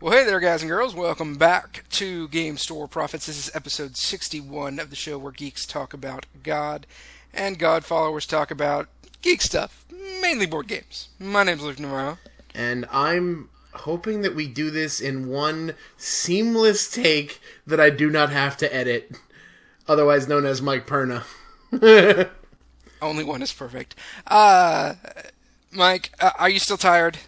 Well, hey there, guys and girls. Welcome back to Game Store Profits. This is episode 61 of the show where geeks talk about God and God followers talk about geek stuff, mainly board games. My name's Luke Navarro. and I'm hoping that we do this in one seamless take that I do not have to edit, otherwise known as Mike Perna. Only one is perfect. Uh, Mike, uh, are you still tired?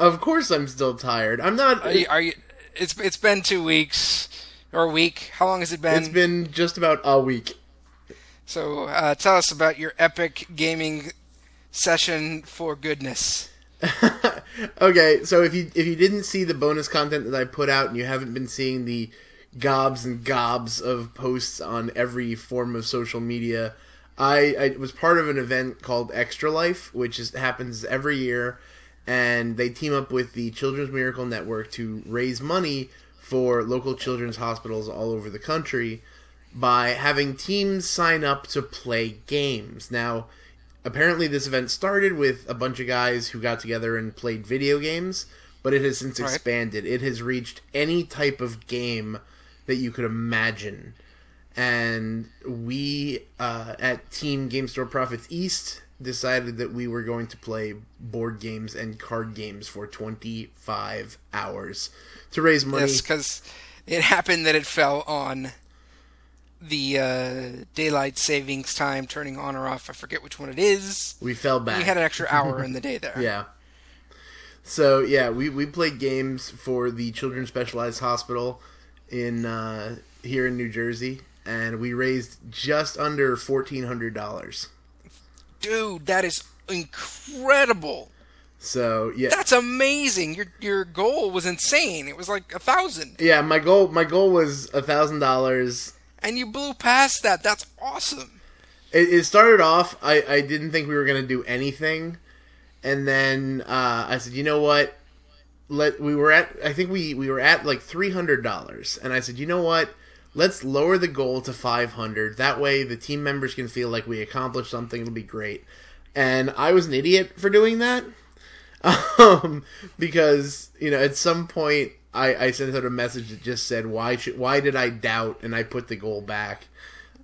Of course, I'm still tired. I'm not. Are you, are you? It's it's been two weeks or a week. How long has it been? it's been just about a week. So uh, tell us about your epic gaming session for goodness. okay, so if you if you didn't see the bonus content that I put out and you haven't been seeing the gobs and gobs of posts on every form of social media, I, I was part of an event called Extra Life, which is, happens every year, and they team up with the Children's Miracle Network to raise money for local children's hospitals all over the country by having teams sign up to play games. Now, apparently this event started with a bunch of guys who got together and played video games, but it has since Right. expanded. It has reached any type of game that you could imagine. And we uh, at Team Game Store Profits East decided that we were going to play board games and card games for 25 hours to raise money. Yes, because it happened that it fell on the uh, daylight savings time turning on or off. I forget which one it is. We fell back. We had an extra hour in the day there. Yeah. So yeah, we, we played games for the Children's Specialized Hospital in uh, here in New Jersey, and we raised just under fourteen hundred dollars. Dude, that is incredible. So yeah, That's amazing. Your your goal was insane. It was like a thousand, yeah. My goal my goal was a thousand dollars. and you blew past that. That's awesome. It, it started off. I I didn't think we were gonna do anything, and then uh, I said, you know what? Let we were at. I think we we were at like three hundred dollars, and I said, you know what? Let's lower the goal to five hundred. That way, the team members can feel like we accomplished something. It'll be great. And I was an idiot for doing that, um, because you know at some point I, I sent out a message that just said why should why did I doubt, and I put the goal back.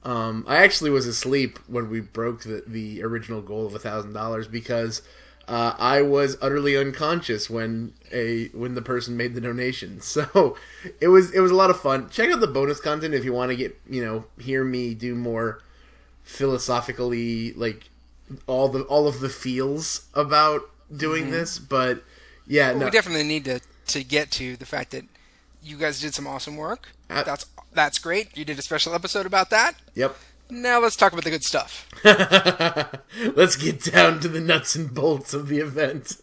Um, I actually was asleep when we broke the, the original goal of a thousand dollars because uh, I was utterly unconscious when a when the person made the donation. So it was it was a lot of fun. Check out the bonus content if you want to get you know hear me do more philosophically like all the all of the feels about doing this. But yeah, Well, no, We definitely need to to get to the fact that you guys did some awesome work. Uh, that's that's great. You did a special episode about that. yep. Now let's talk about the good stuff. Let's get down to the nuts and bolts of the event.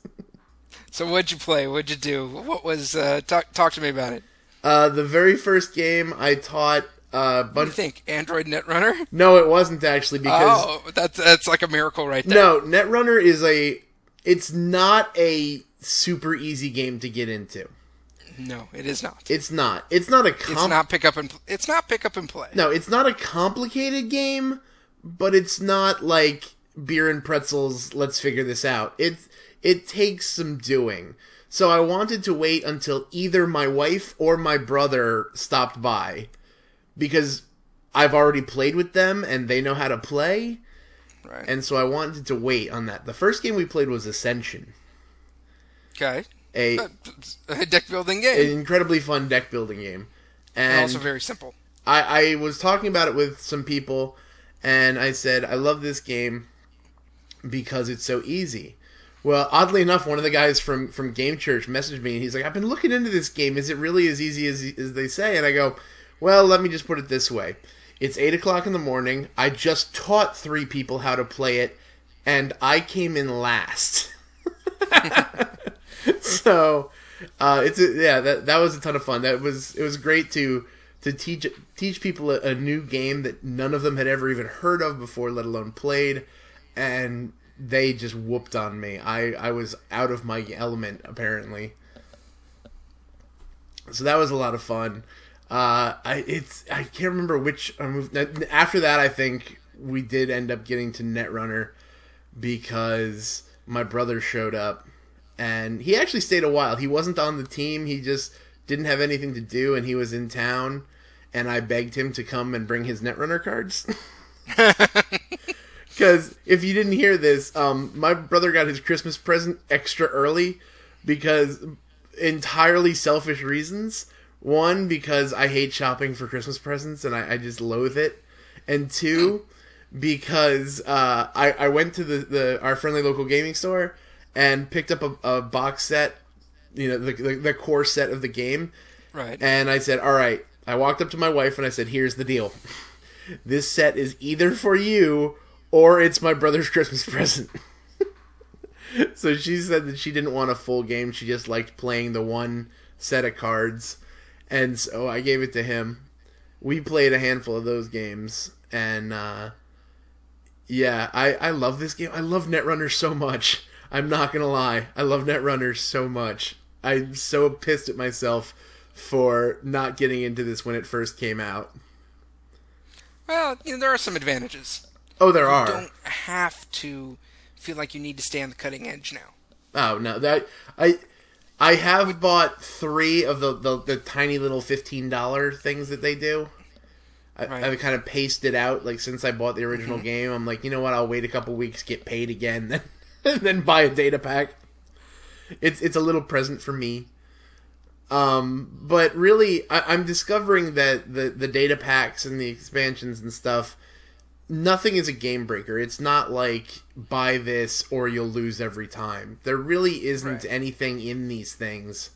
So what'd you play? What'd you do? What was uh, talk talk to me about it? Uh, the very first game I taught uh, What do you bunch. think? Android Netrunner? No, it wasn't actually because Oh, that's that's like a miracle right there. no, Netrunner is a. It's not a super easy game to get into. No, it is not. It's not. It's not a. It's not pick up and it's not pick up and play. No, it's not a complicated game, but it's not like beer and pretzels. Let's figure this out. It it takes some doing. So I wanted to wait until either my wife or my brother stopped by, because I've already played with them and they know how to play, Right. and so I wanted to wait on that. The first game we played was Ascension, okay. a Uh, A deck building game. an incredibly fun deck building game, And and also very simple. I, I was talking about it with some people, and I said I love this game because it's so easy. Well, oddly enough, one of the guys from from Game Church messaged me, and he's like, "I've been looking into this game. Is it really as easy as as they say?" And I go, "Well, let me just put it this way: It's eight o'clock in the morning. I just taught three people how to play it, and I came in last. so uh, it's a, yeah, that that was a ton of fun. That was it was great to to teach teach people a, a new game that none of them had ever even heard of before, let alone played, and they just whooped on me. I I was out of my element apparently. So that was a lot of fun. Uh, I it's I can't remember which I after that. I think we did end up getting to Netrunner because my brother showed up and he actually stayed a while. He wasn't on the team. He just didn't have anything to do, and he was in town. And I begged him to come and bring his Netrunner cards. Because if you didn't hear this, um, my brother got his Christmas present extra early because entirely selfish reasons. One, because I hate shopping for Christmas presents and I, I just loathe it. And two, because uh, I, I went to the, the our friendly local gaming store and picked up a, a box set, you know, the, the, the core set of the game. Right. And I said, all right. I walked up to my wife and I said, here's the deal. This set is either for you or it's my brother's Christmas present. so she said that she didn't want a full game. She just liked playing the one set of cards. And so I gave it to him. We played a handful of those games. And uh, yeah, I, I love this game. I love Netrunner so much. I'm not going to lie. I love Netrunner so much. I'm so pissed at myself for not getting into this when it first came out. Well, you know, there are some advantages. Oh, there are. You don't have to feel like you need to stay on the cutting edge now. Oh no, that I I have bought three of the the, the tiny little fifteen dollar things that they do. I, Right. I've kind of paced it out. Like since I bought the original Mm-hmm. game, I'm like, you know what? I'll wait a couple weeks, get paid again, then then buy a data pack. It's it's a little present for me. Um, but really, I, I'm discovering that the the data packs and the expansions and stuff, nothing is a game breaker. It's not like buy this or you'll lose every time. There really isn't Right. anything in these things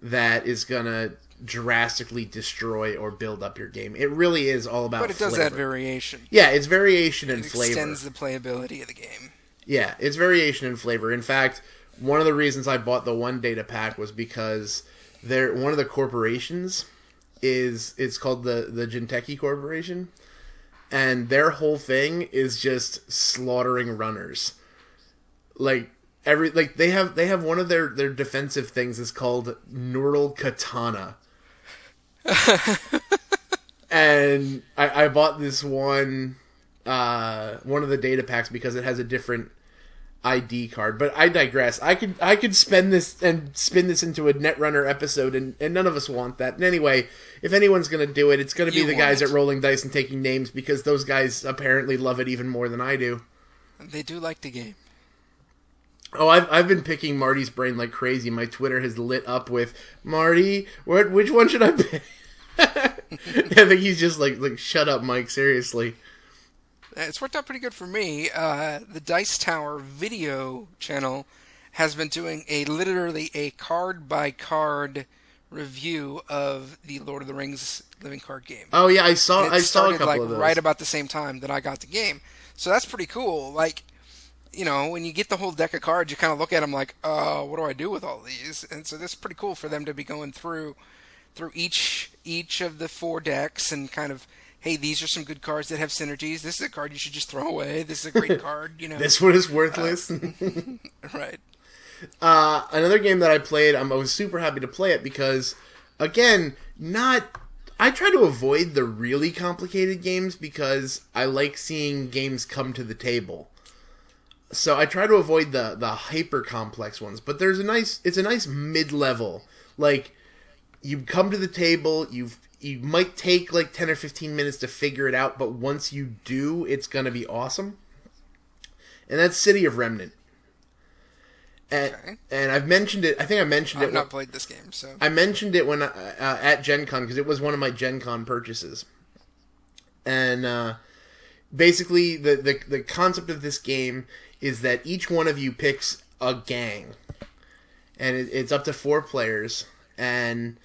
that is gonna drastically destroy or build up your game. It really is all about. But it does flavor. add variation. Yeah, it's variation and flavor. It flavor. extends the playability of the game. Yeah, it's variation and flavor. In fact, one of the reasons I bought the one data pack was because they're one of the corporations is it's called the the Jinteki Corporation, and their whole thing is just slaughtering runners. Like every like they have they have one of their their defensive things is called Neural Katana. and I, I bought this one uh one of the data packs because it has a different ID card. But I digress. I could I could spend this and spin this into a Netrunner episode, and, and none of us want that. And anyway, if anyone's gonna do it, it's gonna be You the want guys it. at Rolling Dice and taking names because those guys apparently love it even more than I do. They do like the game. Oh, I've I've been picking Marty's brain like crazy. My Twitter has lit up with Marty. What? Which one should I pick? I think he's just like like shut up, Mike. Seriously. It's worked out pretty good for me. Uh, the Dice Tower video channel has been doing a literally a card by card review of the Lord of the Rings living card game. Oh yeah, I saw it I saw a started couple like of those. right about the same time that I got the game. So that's pretty cool. Like, you know, when you get the whole deck of cards, you kind of look at them like, uh, what do I do with all these? And so that's pretty cool for them to be going through through each each of the four decks and kind of, hey, these are some good cards that have synergies. This is a card you should just throw away. This is a great card. You know, this one is worthless. right? Uh, another game that I played, um, I was super happy to play it because, again, not. I try to avoid the really complicated games because I like seeing games come to the table. So I try to avoid the the hyper complex ones. But there's a nice, it's a nice mid level. Like you come to the table, you you might take like ten or fifteen minutes to figure it out, but once you do, it's gonna be awesome. And that's City of Remnant. And, Okay. and I've mentioned it. I think I mentioned it. I've it. not played this game, so I mentioned it when I, uh, at Gen Con because it was one of my Gen Con purchases. And uh, basically, the, the the concept of this game is that each one of you picks a gang, and it, it's up to four players, and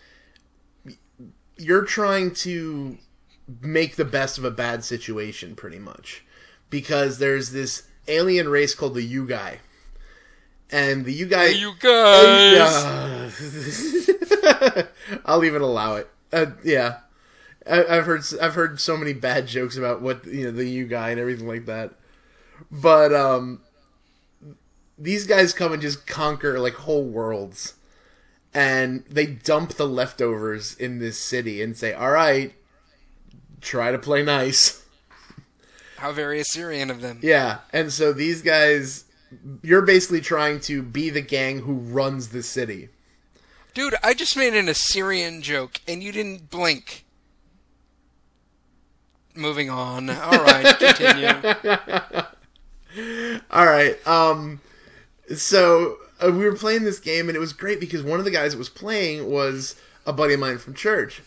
you're trying to make the best of a bad situation, pretty much, because there's this alien race called the Yugai, and the Yugai. you guys. Yeah. I'll even allow it. Uh, yeah, I, I've heard I've heard so many bad jokes about what you know the Yugai and everything like that, but um, these guys come and just conquer like whole worlds, and they dump the leftovers in this city and say, "All right, try to play nice." How very Assyrian of them. Yeah, and so these guys you're basically trying to be the gang who runs the city. Dude, I just made an Assyrian joke and you didn't blink. Moving on. All right, continue. All right. Um so uh, we were playing this game and it was great because one of the guys that was playing was a buddy of mine from church.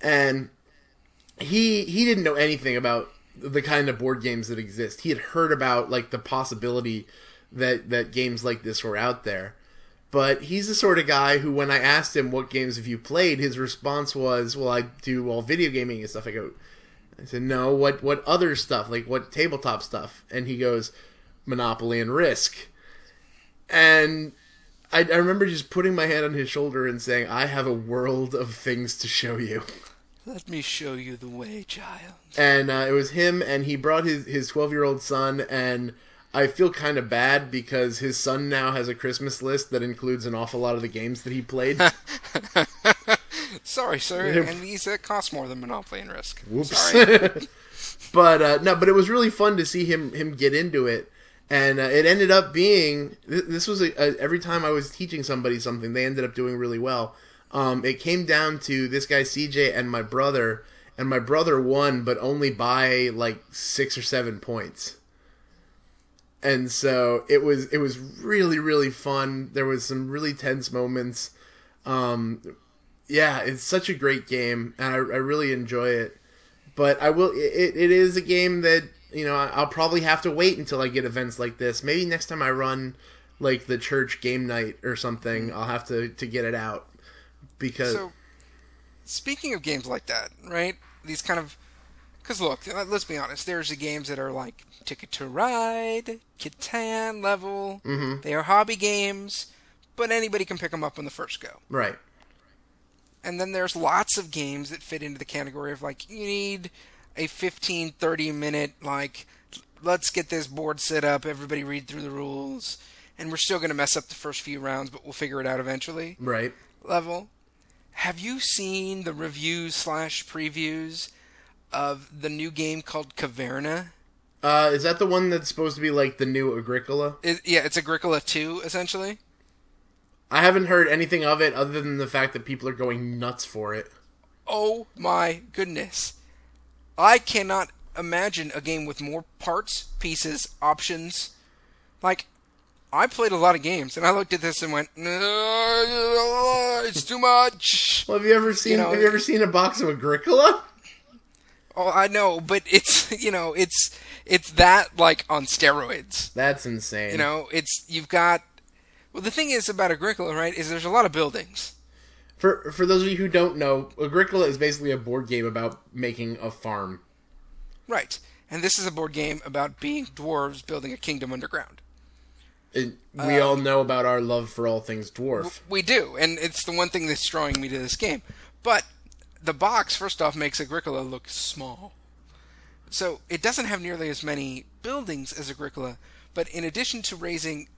And he he didn't know anything about the kind of board games that exist. He had heard about like the possibility that that games like this were out there. But he's the sort of guy who, when I asked him what games have you played, his response was, "Well, I do all video gaming and stuff." I go, I said, "No, what what other stuff? Like what tabletop stuff?" And he goes, "Monopoly and Risk." And I, I remember just putting my hand on his shoulder and saying, "I have a world of things to show you." Let me show you the way, child. And uh, it was him, and he brought his his twelve year old son, and I feel kind of bad because his son now has a Christmas list that includes an awful lot of the games that he played. Sorry, sir. and these uh, cost more than Monopoly and Risk. Whoops. Sorry. but uh, no, but it was really fun to see him him get into it, and uh, it ended up being th- this was a, a, every time I was teaching somebody something, they ended up doing really well. Um, it came down to this guy CJ and my brother, and my brother won, but only by like six or seven points. And so it was it was really really fun. There was some really tense moments. Um, yeah, it's such a great game, and I, I really enjoy it. But I will. It, it is a game that you know I'll probably have to wait until I get events like this. Maybe next time I run like the church game night or something, I'll have to to get it out because. So, speaking of games like that, right? These kind of because look, let's be honest. There's the games that are like Ticket to Ride, Catan level. Mm-hmm. They are hobby games, but anybody can pick them up on the first go. right. And then there's lots of games that fit into the category of like you need a 15 30 minute like let's get this board set up, everybody read through the rules, and we're still going to mess up the first few rounds, but we'll figure it out eventually. Right. Level. Have you seen the reviews slash previews of the new game called Caverna? Uh, is that the one that's supposed to be like the new Agricola? It, yeah, it's Agricola 2, essentially. I haven't heard anything of it other than the fact that people are going nuts for it. Oh my goodness. I cannot imagine a game with more parts, pieces, options. Like, I played a lot of games, and I looked at this and went, it's too much. Well, have you ever seen know- Have you ever seen a box of Agricola? Oh, I know, but it's, you know, it's, it's that, like, on steroids. That's insane. You know, it's, you've got, well, the thing is about Agricola, right, is there's a lot of buildings. For for those of you who don't know, Agricola is basically a board game about making a farm. Right. And this is a board game about being dwarves building a kingdom underground. It, we uh, all know about our love for all things dwarf. We do, and it's the one thing that's drawing me to this game. But the box, first off, makes Agricola look small. So it doesn't have nearly as many buildings as Agricola, but in addition to raising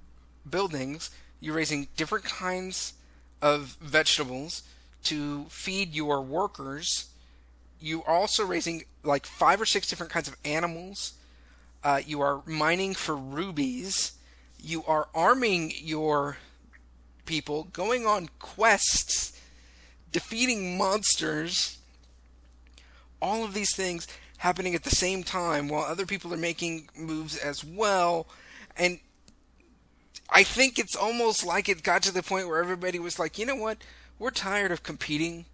buildings, you're raising different kinds of vegetables to feed your workers. You are also raising like five or six different kinds of animals. Uh, you are mining for rubies. You are arming your people, going on quests, defeating monsters. All of these things happening at the same time while other people are making moves as well. And I think it's almost like it got to the point where everybody was like, you know what? We're tired of competing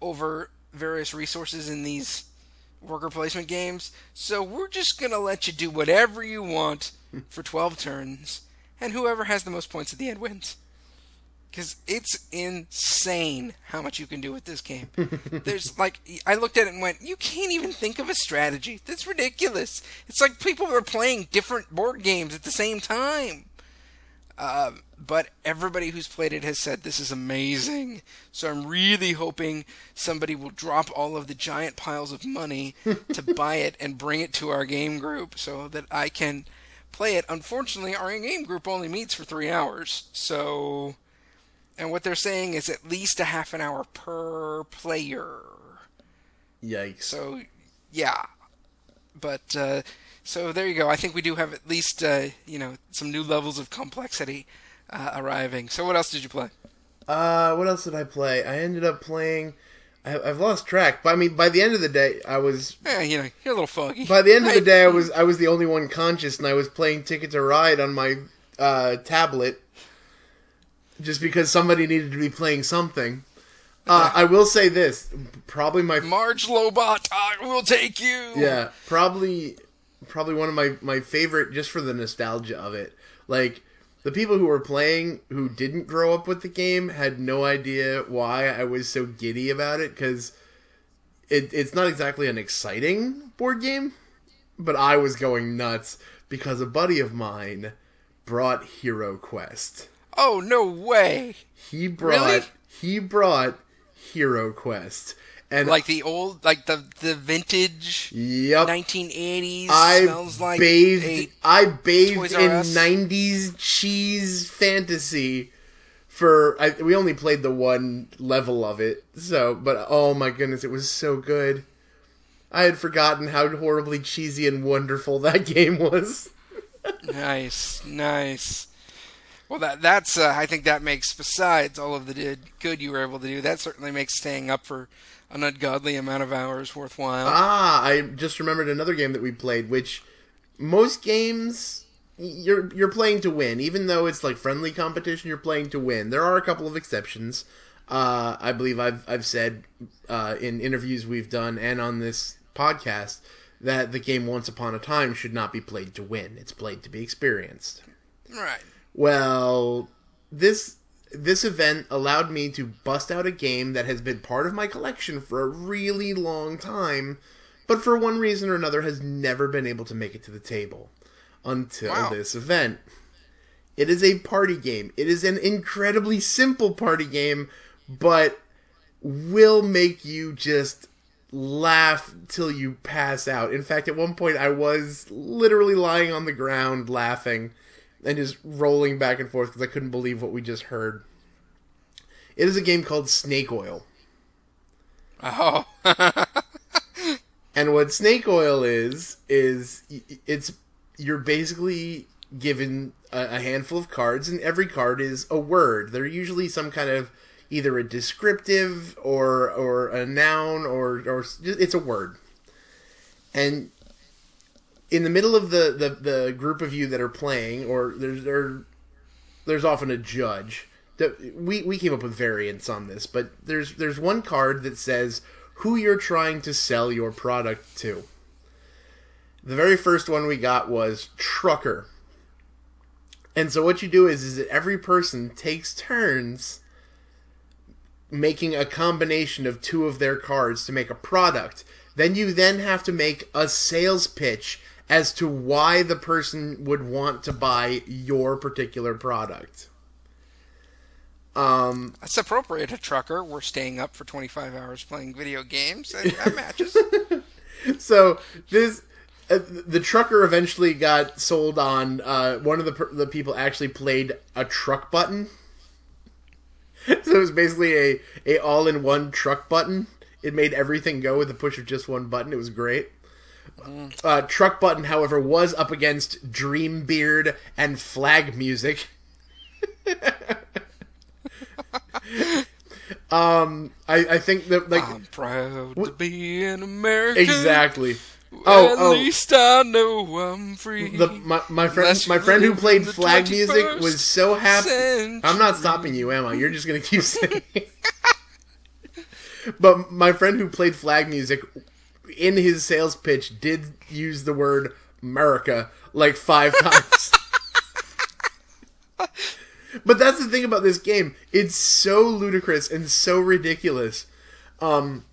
over various resources in these worker placement games, so we're just going to let you do whatever you want for 12 turns, and whoever has the most points at the end wins. Because it's insane how much you can do with this game. There's like, I looked at it and went, you can't even think of a strategy. That's ridiculous. It's like people are playing different board games at the same time. Uh, but everybody who's played it has said this is amazing. So I'm really hoping somebody will drop all of the giant piles of money to buy it and bring it to our game group so that I can play it. Unfortunately, our game group only meets for three hours. So, and what they're saying is at least a half an hour per player. Yikes. So, yeah. But uh, So there you go. I think we do have at least uh, you know some new levels of complexity uh, arriving. So what else did you play? Uh, what else did I play? I ended up playing. I, I've lost track. But I mean, by the end of the day, I was. Yeah, you know, you're a little foggy. By the end of the day, I was I was the only one conscious, and I was playing Ticket to Ride on my uh, tablet, just because somebody needed to be playing something. Uh, I will say this: probably my Marge Lobot, I will take you. yeah, probably probably one of my my favorite just for the nostalgia of it. Like the people who were playing who didn't grow up with the game had no idea why I was so giddy about it because it, it's not exactly an exciting board game, but I was going nuts because a buddy of mine brought Hero Quest. Oh no way! He brought Really? he brought Hero Quest. And Like the old, like the the vintage yep, 1980s I smells like bathed. I bathed in Us. '90s cheese fantasy. For I, we only played the one level of it, so but oh my goodness, it was so good. I had forgotten how horribly cheesy and wonderful that game was. nice, nice. Well, that that's uh, I think that makes besides all of the good you were able to do, that certainly makes staying up for an ungodly amount of hours worthwhile. Ah, I just remembered another game that we played, which most games you're you're playing to win, even though it's like friendly competition. You're playing to win. There are a couple of exceptions. Uh, I believe I've I've said uh, in interviews we've done and on this podcast that the game Once Upon a Time should not be played to win. It's played to be experienced. right. Well, this this event allowed me to bust out a game that has been part of my collection for a really long time, but for one reason or another has never been able to make it to the table until Wow. this event. It is a party game. It is an incredibly simple party game, but will make you just laugh till you pass out. In fact, at one point I was literally lying on the ground laughing and just rolling back and forth because I couldn't believe what we just heard. It is a game called Snake Oil. Oh, And what snake oil is is it's you're basically given a, a handful of cards, and every card is a word. They're usually some kind of either a descriptive or or a noun or or it's a word. And in the middle of the the, the group of you that are playing, or there's there, there's often a judge. The- We we came up with variants on this, but there's there's one card that says who you're trying to sell your product to. The very first one we got was trucker. And so what you do is is that every person takes turns making a combination of two of their cards to make a product. Then you then have to make a sales pitch as to why the person would want to buy your particular product. Um that's appropriate. A trucker. We're staying up for 25 hours playing video games. That, that matches. so this uh, the trucker eventually got sold on uh, one of the the people actually played a truck button so it was basically a, a all-in-one truck button it made everything go with the push of just one button it was great uh, truck button however was up against dreambeard and flag music um I, I think that like I'm proud to be an American. exactly Oh, At oh least I know I'm free. the my, my friend my friend who played flag music was so happy. century. I'm not stopping you, am I? You're just gonna keep saying. but my friend who played flag music in his sales pitch did use the word America like five times. but that's the thing about this game. It's so ludicrous and so ridiculous. Um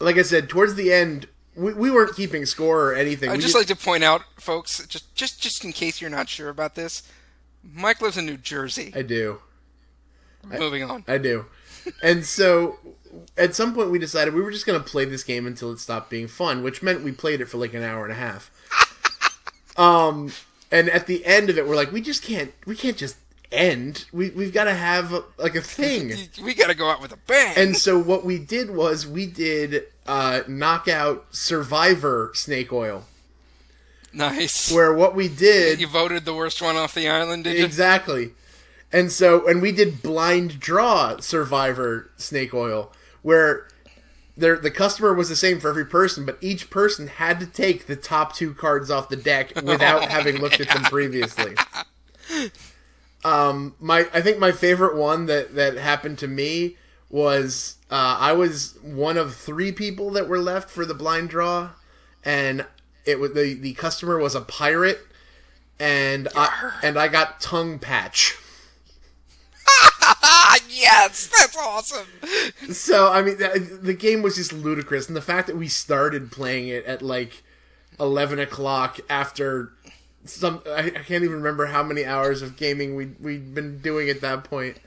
like I said, towards the end we, we weren't keeping score or anything. I'd We just like to point out, folks, just just just in case you're not sure about this, Mike lives in New Jersey. I do. Moving on. I do. And so at some point we decided we were just going to play this game until it stopped being fun, which meant we played it for like an hour and a half. um and at the end of it we're like we just can't we can't just end. We we've got to have like a thing. We got to go out with a bang. And so what we did was we did uh knockout survivor snake oil. Nice. where what we did You voted the worst one off the island, did you? exactly, and so and we did blind draw Survivor Snake Oil, where there the customer was the same for every person, but each person had to take the top two cards off the deck without having looked at them previously. Um, my I think my favorite one that that happened to me was uh, I was one of three people that were left for the blind draw, and it was the the customer was a pirate, and I and I got tongue patch. Yes, that's awesome. So I mean, the, the game was just ludicrous, and the fact that we started playing it at like eleven o'clock after some I, I can't even remember how many hours of gaming we we'd been doing at that point,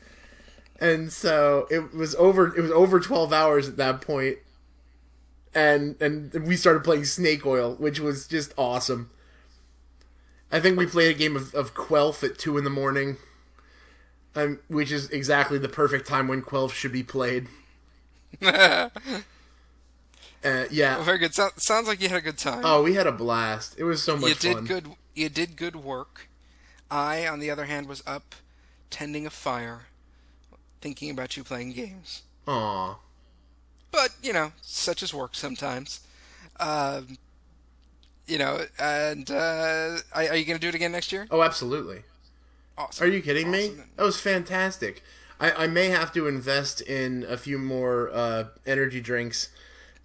and so it was over. It was over twelve hours at that point, and and we started playing Snake Oil, which was just awesome. I think we played a game of, of Quelf at two in the morning, um, which is exactly the perfect time when Quelf should be played. Uh, yeah. Very good. So, sounds like you had a good time. Oh, we had a blast. It was so much you did fun. good. You did good work. I, on the other hand, was up tending a fire, thinking about you playing games. Aw. But you know, such is work sometimes. Um, you know, and uh, are, are you going to do it again next year? Oh, absolutely. Awesome. Are you kidding me? That was fantastic. I, I may have to invest in a few more uh, energy drinks,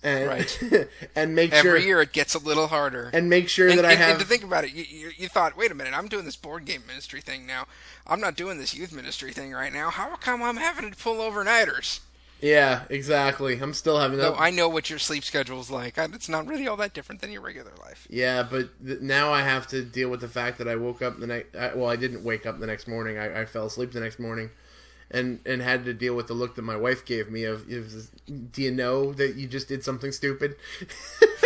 and Right. and make Every sure every year it gets a little harder. and make sure and, that I have. and to think about it, you, you, you thought, wait a minute, I'm doing this board game ministry thing now. I'm not doing this youth ministry thing right now. How come I'm having to pull overnighters? Yeah, exactly. I'm still having that. Though I know what your sleep schedule's like. It's not really all that different than your regular life. Yeah, but th- now I have to deal with the fact that I woke up the next. Well, I didn't wake up the next morning. I, I fell asleep the next morning, and and had to deal with the look that my wife gave me of, of do you know that you just did something stupid?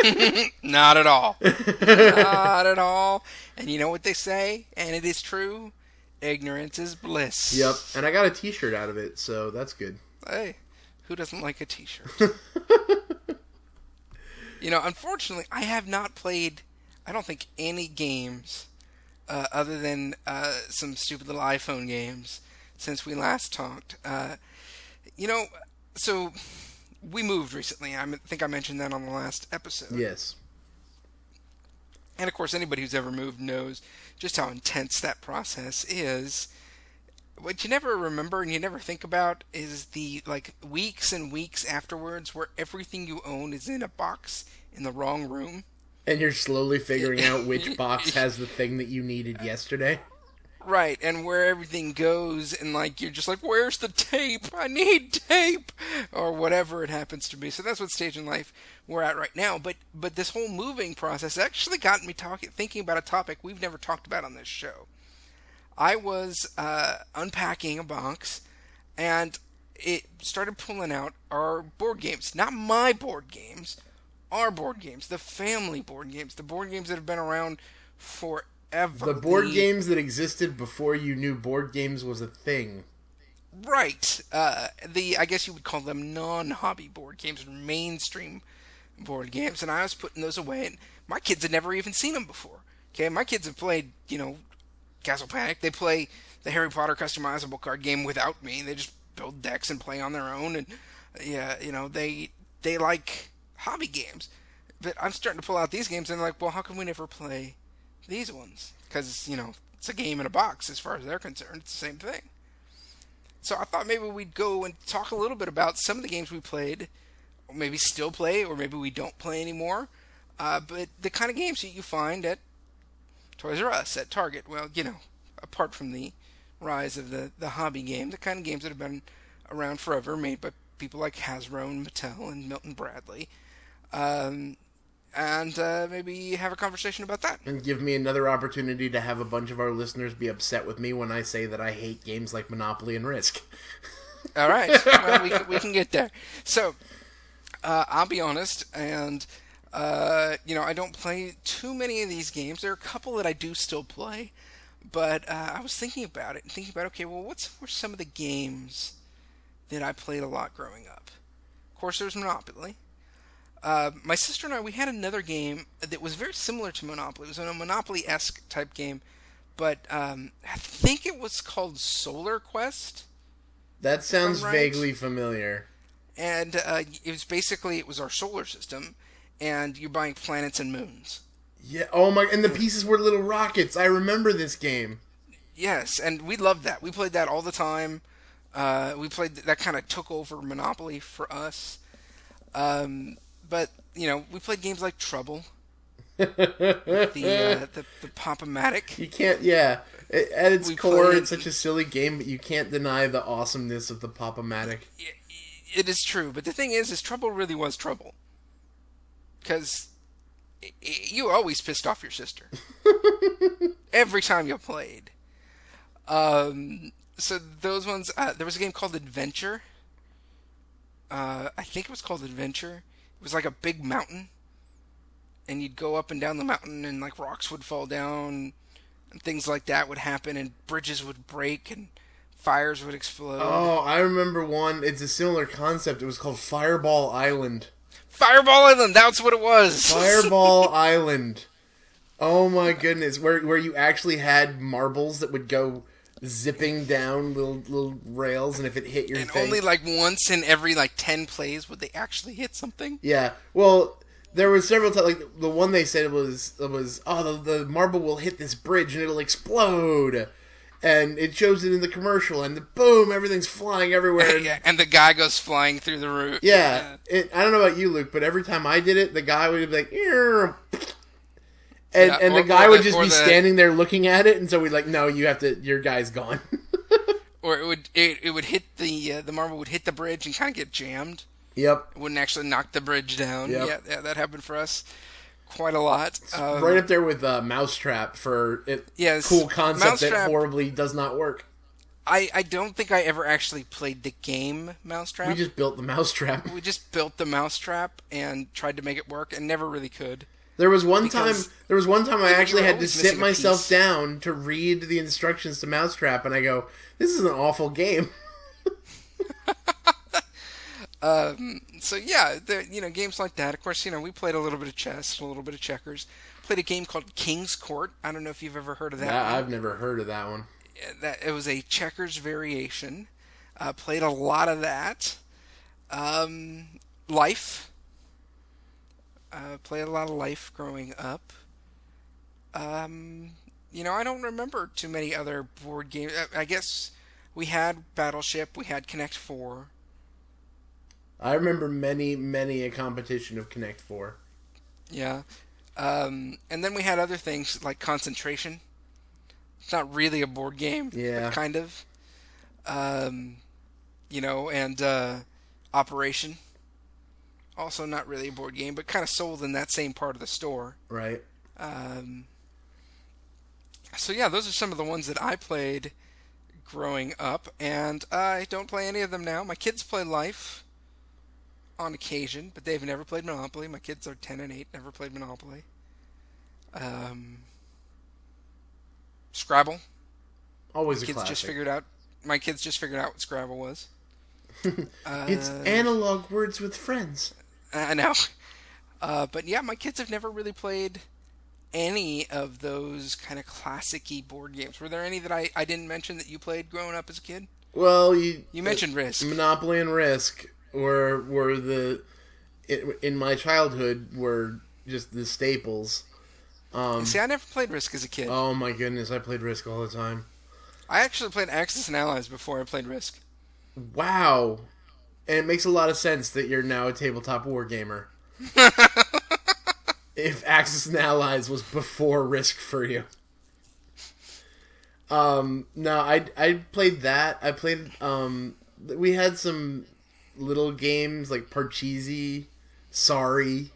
Not at all. not at all. And you know what they say, and it is true. Ignorance is bliss. Yep. And I got a T-shirt out of it, so that's good. Hey, who doesn't like a T-shirt? you know, unfortunately, I have not played. I don't think any games uh, other than uh, some stupid little iPhone games since we last talked. Uh, you know, so we moved recently. I think I mentioned that on the last episode. Yes. And of course, anybody who's ever moved knows just how intense that process is. What you never remember and you never think about is the like weeks and weeks afterwards where everything you own is in a box in the wrong room. And you're slowly figuring out which box has the thing that you needed yesterday. Right, and where everything goes, and like you're just like, where's the tape? I need tape, or whatever it happens to be. So that's what stage in life we're at right now. But but this whole moving process actually got me talking, thinking about a topic we've never talked about on this show. I was uh, unpacking a box, and it started pulling out our board games, not my board games, our board games, the family board games, the board games that have been around forever. The board The- games that existed before you knew board games was a thing. Right. Uh, the I guess you would call them non-hobby board games or mainstream board games, and I was putting those away, and my kids had never even seen them before. Okay, my kids have played, you know, Castle Panic. They play the Harry Potter customizable card game without me. They just build decks and play on their own, and yeah, you know, they they like hobby games. But I'm starting to pull out these games, and they're like, well, how come we never play these ones? Because you know, it's a game in a box as far as they're concerned. It's the same thing. So I thought maybe we'd go and talk a little bit about some of the games we played, or maybe still play, or maybe we don't play anymore. Uh, but the kind of games that you find at Toys R Us, at Target, well, you know, apart from the rise of the, the hobby game, the kind of games that have been around forever, made by people like Hasbro and Mattel and Milton Bradley. Um, and uh, maybe have a conversation about that. And give me another opportunity to have a bunch of our listeners be upset with me when I say that I hate games like Monopoly and Risk. All right. well, we, can- we can get there. So, uh, I'll be honest, and, uh, you know, I don't play too many of these games. There are a couple that I do still play, but uh, I was thinking about it and thinking about, okay, well, what's were some of the games that I played a lot growing up? Of course, there's Monopoly. Uh, my sister and I, we had another game that was very similar to Monopoly. It was a Monopoly esque type game, but um, I think it was called Solar Quest. That sounds right. vaguely familiar. and uh, it was basically it was our solar system, and you're buying planets and moons. Yeah. Oh my! And the pieces were little rockets. I remember this game. Yes, and we loved that. We played that all the time. Uh, we played that kind of took over Monopoly for us. Um, but you know, we played games like Trouble, the uh, the the Pop-O-Matic. You can't. Yeah. It, at its We core, played- it's such a silly game, but you can't deny the awesomeness of the Pop-O-Matic. It is true, but the thing is, is Trouble really was trouble, because you always pissed off your sister every time you played. Um, so those ones, uh, there was a game called Adventure. Uh, I think it was called Adventure. It was like a big mountain, and you'd go up and down the mountain, and like rocks would fall down, and things like that would happen, and bridges would break, and fires would explode. Oh, I remember one. It's a similar concept. It was called Fireball Island. Fireball Island, that's what it was. Fireball Island. Oh my goodness, where where you actually had marbles that would go zipping down little little rails, and if it hit your and thing, only like once in every like 10 plays would they actually hit something. yeah. Well, there was several times. Like the one they said was was oh the the marble will hit this bridge and it'll explode, and it shows it in the commercial, and the boom, everything's flying everywhere. and- Yeah, and the guy goes flying through the roof. Yeah, it, I don't know about you, Luke, but every time I did it, the guy would be like, "Ear." and Yeah, and or- the guy would the- just be the- standing there looking at it, and so we'd like, "No, you have to. Your guy's gone." Or it would it, it would hit the uh, the marble would hit the bridge and kind of get jammed. yep, It wouldn't actually knock the bridge down. Yep. Yeah, yeah, that happened for us quite a lot. Um, right up there with uh, Mousetrap for it. Yes, cool concept that Mousetrap- horribly does not work. I I don't think I ever actually played the game Mousetrap. We just built the Mousetrap. we just built the Mousetrap and tried to make it work and never really could. There was one time. There was one time I actually had to sit myself down to read the instructions to Mousetrap, and I go, "This is an awful game." So yeah, the, you know, games like that. Of course, you know, we played a little bit of chess, a little bit of checkers. Played a game called King's Court. I don't know if you've ever heard of that. One. I've never heard of that one. that it was a checkers variation. Uh, played a lot of that. Um, life. Uh, played a lot of life growing up. Um, you know, I don't remember too many other board games. I, I guess we had Battleship. We had Connect Four. I remember many, many a competition of Connect Four. Yeah. Um, and then we had other things like Concentration. It's not really a board game. Yeah. Kind of. Um, you know, and uh, Operation. Also not really a board game, but kind of sold in that same part of the store. Right. Um, so yeah, those are some of the ones that I played growing up, and I don't play any of them now. My kids play Life on occasion, but they've never played Monopoly. My kids are ten and eight, never played Monopoly. Um, Scrabble. Always a Kids classic. just figured out. My kids just figured out what Scrabble was. It's Uh, analog words with friends. I know. Uh, but yeah, my kids have never really played any of those kind of classic-y board games. Were there any that I, I didn't mention that you played growing up as a kid? Well, you You mentioned Risk. Monopoly and Risk were were the in, my childhood were just the staples. Um, See, I never played Risk as a kid. oh my goodness, I played Risk all the time. I actually played Axis and Allies before I played Risk. Wow, and it makes a lot of sense that you're now a tabletop war gamer. if Axis and Allies was before Risk for you. Um, no, I I played that. I played um we had some little games like Parcheesi, Sorry.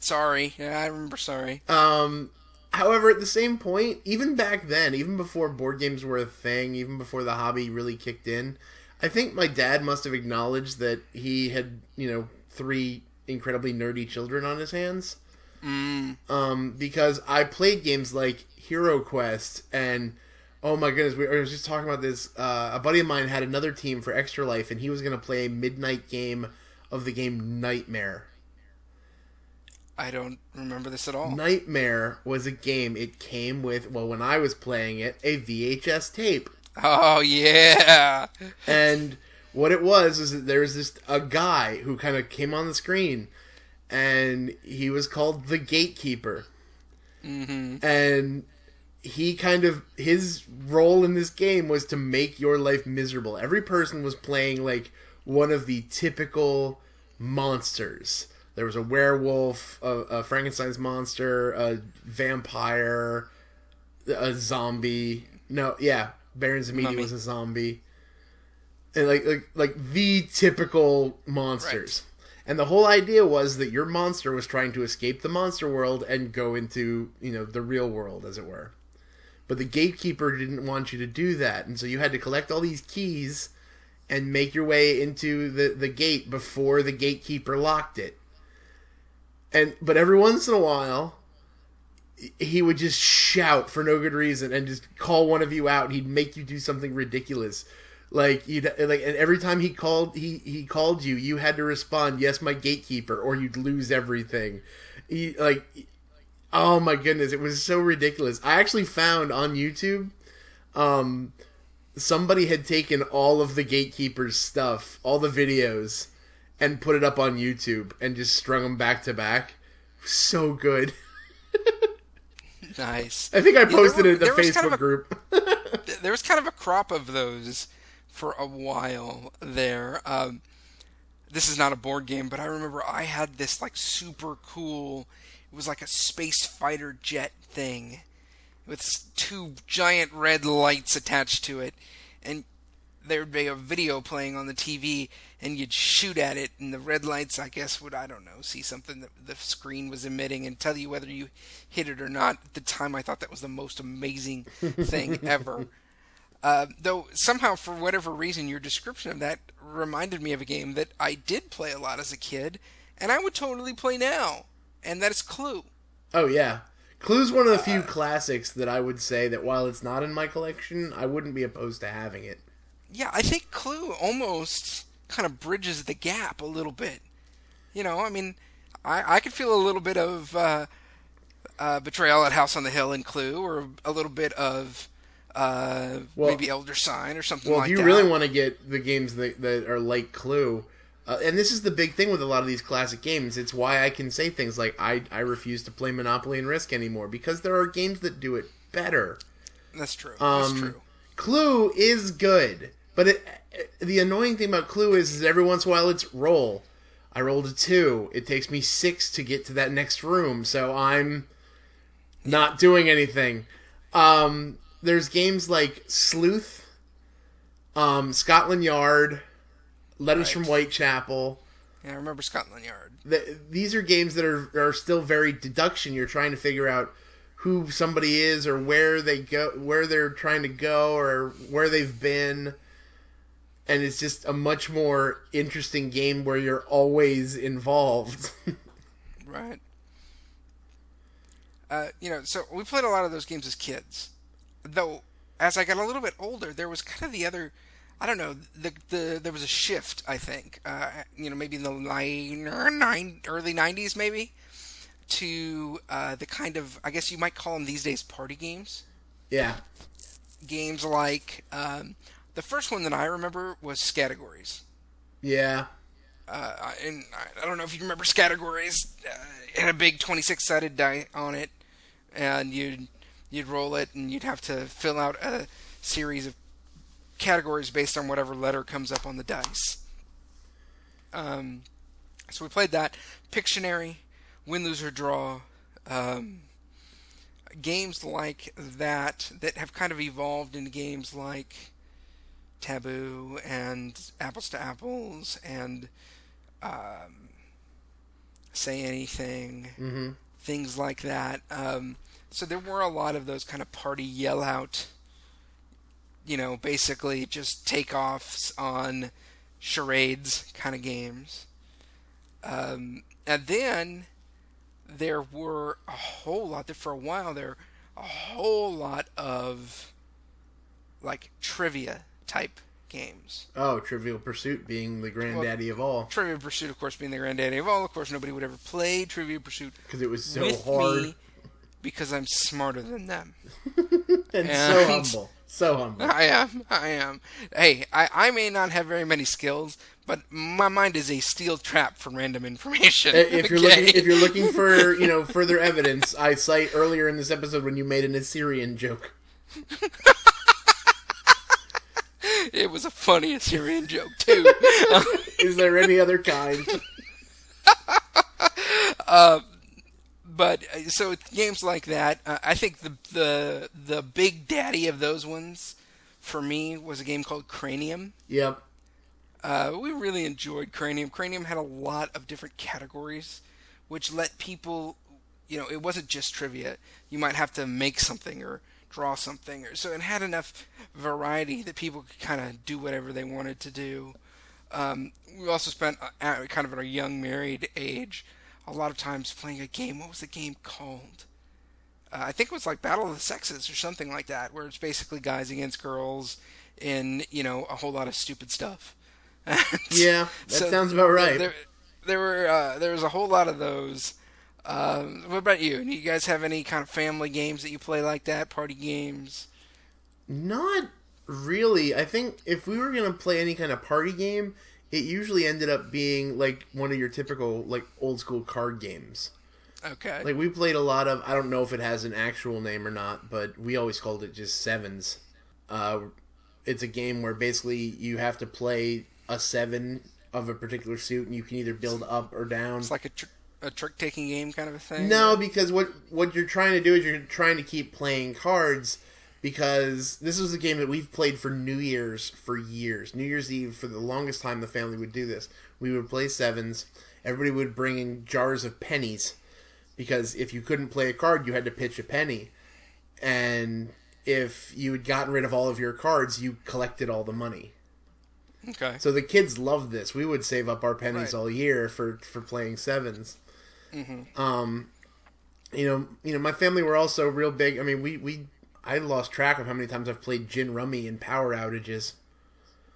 Sorry. Yeah, I remember Sorry. Um however at the same point, even back then, even before board games were a thing, even before the hobby really kicked in, I think my dad must have acknowledged that he had, you know, three incredibly nerdy children on his hands. Mm. um, because I played games like Hero Quest and oh my goodness, we I was just talking about this. Uh, a buddy of mine had another team for Extra Life, and he was going to play a midnight game of the game Nightmare. I don't remember this at all. Nightmare was a game. It came with well, when I was playing it, a VHS tape. Oh yeah. and what it was is that there was this a guy who kind of came on the screen, and he was called the Gatekeeper. Mm-hmm. And he kind of his role in this game was to make your life miserable. Every person was playing like one of the typical monsters. There was a werewolf, a, a Frankenstein's monster, a vampire, a zombie. No, yeah, Baron Samedi was a zombie, and like like like the typical monsters. And the whole idea was that your monster was trying to escape the monster world and go into you know the real world, as it were. But the gatekeeper didn't want you to do that, and so you had to collect all these keys and make your way into the, the gate before the gatekeeper locked it. And but every once in a while, he would just shout for no good reason and just call one of you out. And he'd make you do something ridiculous, like you like. And every time he called, he he called you, you had to respond, "Yes, my gatekeeper," or you'd lose everything. He like, oh my goodness, it was so ridiculous. I actually found on YouTube, um, somebody had taken all of the gatekeeper's stuff, all the videos, and put it up on YouTube and just strung them back to back. So good. Nice. I think I posted were- it in the Facebook kind of a- group. There was kind of a crop of those for a while there. Um, this is not a board game, but I remember I had this like super cool. It was like a space fighter jet thing with two giant red lights attached to it, and there'd be a video playing on the TV, and you'd shoot at it, and the red lights, I guess, would I don't know, see something that the screen was emitting and tell you whether you hit it or not. At the time, I thought that was the most amazing thing ever. Uh, though somehow, for whatever reason, your description of that reminded me of a game that I did play a lot as a kid, and I would totally play now, and that is Clue. oh yeah, Clue's one of the few classics that I would say that while it's not in my collection, I wouldn't be opposed to having it. Yeah, I think Clue almost kind of bridges the gap a little bit. You know, I mean, I, I could feel a little bit of uh, uh, Betrayal at House on the Hill in Clue, or a little bit of uh, Well- maybe Elder Sign or something like that. Well, like if you that. really want to get the games that, that are like Clue, uh, and this is the big thing with a lot of these classic games, it's why I can say things like I, I refuse to play Monopoly and Risk anymore because there are games that do it better. That's true. That's Um, true. Clue is good, but it, the annoying thing about Clue is, is every once in a while it's roll. I rolled a two. It takes me six to get to that next room, so I'm not doing anything. Um, there's games like Sleuth, um, Scotland Yard, Letters Right. from Whitechapel. Yeah, I remember Scotland Yard. The, these are games that are are still very deduction. You're trying to figure out who somebody is or where they go, where they're trying to go, or where they've been. And it's just a much more interesting game where you're always involved. Right. Uh, you know, so we played a lot of those games as kids. Though, as I got a little bit older, there was kind of the other. I don't know. The the there was a shift. I think. Uh, you know, maybe in the nine, nine early '90s, maybe to uh, the kind of I guess you might call them these days party games. yeah, Games like um, the first one that I remember was Categories. yeah, uh, and I- I don't know if you remember Scattergories. Uh, it had a big 26 sided die on it, and you'd you'd roll it, and you'd have to fill out a series of categories based on whatever letter comes up on the dice. Um, so we played that Pictionary, Win, Lose or Draw, um, games like that that have kind of evolved into games like Taboo and Apples to Apples and um, Say Anything, hmm things like that. Um, so there were a lot of those kind of party yell out, you know, basically just takeoffs on charades kind of games. Um, and then there were a whole lot, there for a while there, a whole lot of like trivia type games. Oh, Trivial Pursuit being the granddaddy of all Trivial Pursuit, of course, being the granddaddy of all. Of course, nobody would ever play Trivial Pursuit because it was so hard because I'm smarter than them. and so humble, so humble. I am. I am. Hey, I, I may not have very many skills, but my mind is a steel trap for random information. Eh, if you're okay? looking, if you're looking for you know further evidence, I cite earlier in this episode when you made an Assyrian joke. it was a funny Assyrian joke too. Is there any other kind? Uh, but uh, so games like that, uh, I think the the the big daddy of those ones for me was a game called Cranium. Yep. Uh, we really enjoyed Cranium. Cranium had a lot of different categories, which let people, you know, it wasn't just trivia. You might have to make something or draw something, or so it had enough variety that people could kind of do whatever they wanted to do. Um, we also spent uh, at, kind of at our young married age a lot of times playing a game. What was the game called? Uh, I think it was like Battle of the Sexes or something like that, where it's basically guys against girls in you know a whole lot of stupid stuff. Yeah, that So sounds about right. There, there were uh, there was a whole lot of those. Um, what about you? Do you guys have any kind of family games that you play like that? Party games? Not really. I think if we were gonna play any kind of party game, it usually ended up being like one of your typical like old school card games. Okay. Like we played a lot of. I don't know if it has an actual name or not, but we always called it just sevens. Uh, it's a game where basically you have to play a seven of a particular suit, and you can either build up or down. it's like a, tr- a trick taking game kind of a thing. No, because what what you're trying to do is you're trying to keep playing cards because this was a game that we've played for New Year's for years. New Year's Eve for the longest time the family would do this. We would play sevens. Everybody would bring in jars of pennies because if you couldn't play a card, you had to pitch a penny. And if you had gotten rid of all of your cards, you collected all the money. Okay. So the kids loved this. We would save up our pennies Right. all year for for playing 7s Um, you know, you know, my family were also real big. I mean, we we I lost track of how many times I've played gin rummy in power outages.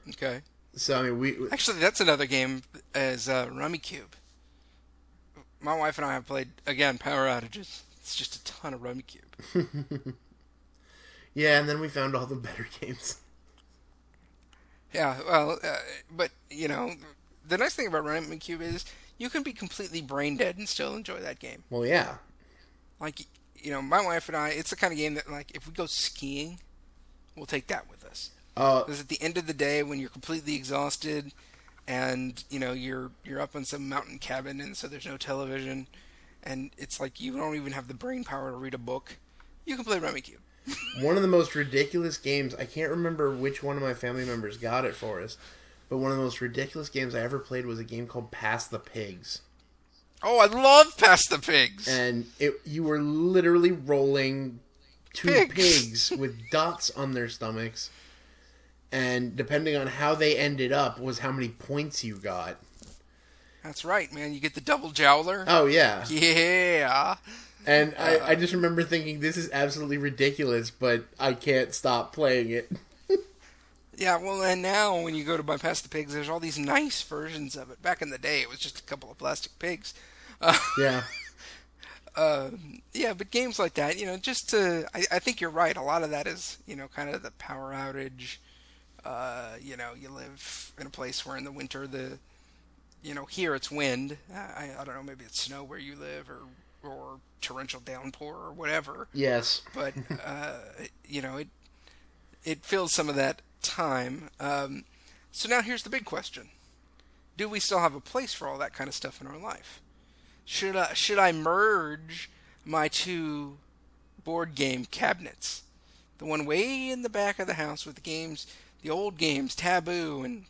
Okay. So I mean, we Actually, that's another game as uh, Rummikub. My wife and I have played again Power Outages. It's just a ton of Rummikub. yeah, and then we found all the better games. Yeah, well, uh, but you know, the nice thing about Rummikub is you can be completely brain dead and still enjoy that game. Well, yeah, Like, you know, my wife and I, it's the kind of game that, like, if we go skiing, we'll take that with us. uh, Because at the end of the day, when you're completely exhausted, and you know you're you're up in some mountain cabin, and so there's no television, and it's like you don't even have the brain power to read a book, you can play Rummikub. one of the most ridiculous games. I can't remember which one of my family members got it for us, but one of the most ridiculous games I ever played was a game called Pass the Pigs. Oh, I love Pass the Pigs. and it you were literally rolling two Pigs. pigs, with dots on their stomachs and depending on how they ended up was how many points you got That's right, man. You get the double jowler. oh yeah yeah. and I, uh, I just remember thinking this is absolutely ridiculous but i can't stop playing it Yeah, well, and now when you go to buy Pass the Pigs, there's all these nice versions of it. Back in the day, it was just a couple of plastic pigs. Uh, yeah uh, yeah, but games like that, you know, just to, I, I think you're right. A lot of that is, you know, kind of the power outage. Uh, you know, you live in a place where in the winter the, you know, here it's wind. I, I don't know, maybe it's snow where you live or or torrential downpour or whatever. yes But uh, you know, it it fills some of that time. Um, so now here's the big question: Do we still have a place for all that kind of stuff in our life? Should I should I merge my two board game cabinets, the one way in the back of the house with the games, the old games, Taboo and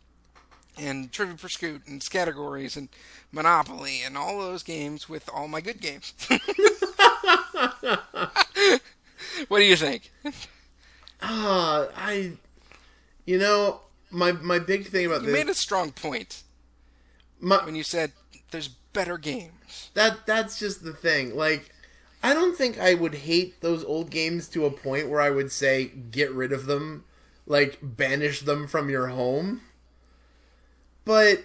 and Trivia Pursuit and Categories and Monopoly and all those games with all my good games. what do you think? ah i you know my my big thing about this. You this made a strong point my, when you said there's better games. That that's just the thing. Like I don't think I would hate those old games to a point where I would say get rid of them. like banish them from your home. But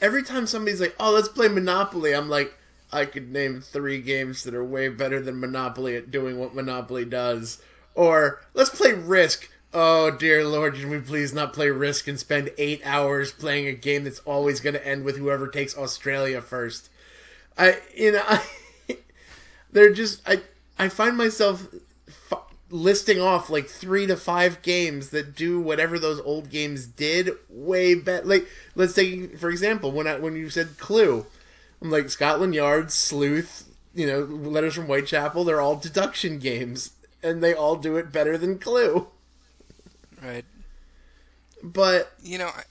every time somebody's like, "Oh, let's play Monopoly," I'm like, I could name three games that are way better than Monopoly at doing what Monopoly does. Or let's play Risk. Oh dear lord, can we please not play Risk and spend eight hours playing a game that's always going to end with whoever takes Australia first? I, you know, I, they're just I, I find myself f- listing off like three to five games that do whatever those old games did way better. Like, let's take for example when I when you said Clue, I'm like Scotland Yard, Sleuth, you know, Letters from Whitechapel. They're all deduction games, and they all do it better than Clue. Right. But You know, I,